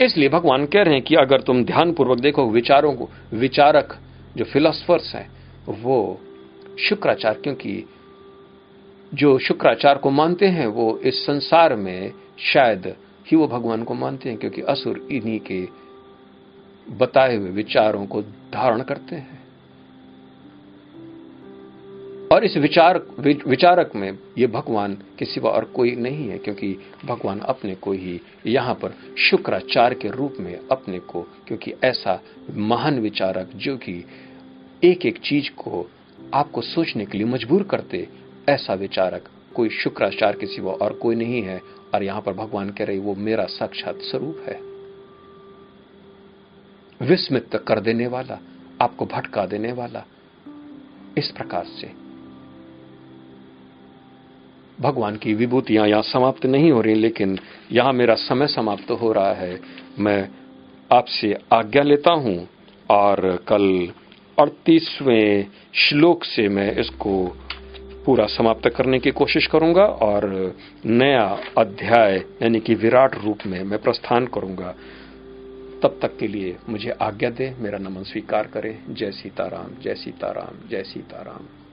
A: इसलिए भगवान कह रहे हैं कि अगर तुम ध्यान पूर्वक देखो, विचारों को, विचारक जो फिलोसफर्स हैं, वो शुक्राचार्य क्योंकि जो शुक्राचार्य को मानते हैं, वो इस संसार में शायद ही वो भगवान को मानते हैं, क्योंकि असुर इन्हीं के बताए हुए विचारों को धारण करते हैं। और इस विचार, विचारक में ये भगवान के सिवा और कोई नहीं है, क्योंकि भगवान अपने को ही यहाँ पर शुक्राचार के रूप में अपने को, क्योंकि ऐसा महान विचारक जो कि एक एक चीज़ को आपको सोचने के लिए मजबूर करते, ऐसा विचारक कोई शुक्राचार के सिवा और कोई नहीं है, और यहाँ पर भगवान कह रहे वो मेरा साक्षात स्वरूप है। विस्मित कर देने वाला, आपको भटका देने वाला, इस प्रकार से। भगवान की विभूतियाँ यहाँ समाप्त नहीं हो रही, लेकिन यहाँ मेरा समय समाप्त हो रहा है। मैं आपसे आज्ञा लेता हूँ और कल अड़तीसवें श्लोक से मैं इसको पूरा समाप्त करने की कोशिश करूँगा और नया अध्याय, यानी कि विराट रूप में मैं प्रस्थान करूँगा। तब तक के लिए मुझे आज्ञा दे, मेरा नमन स्वीकार करें। जय सीताराम जय सीताराम जय सीताराम।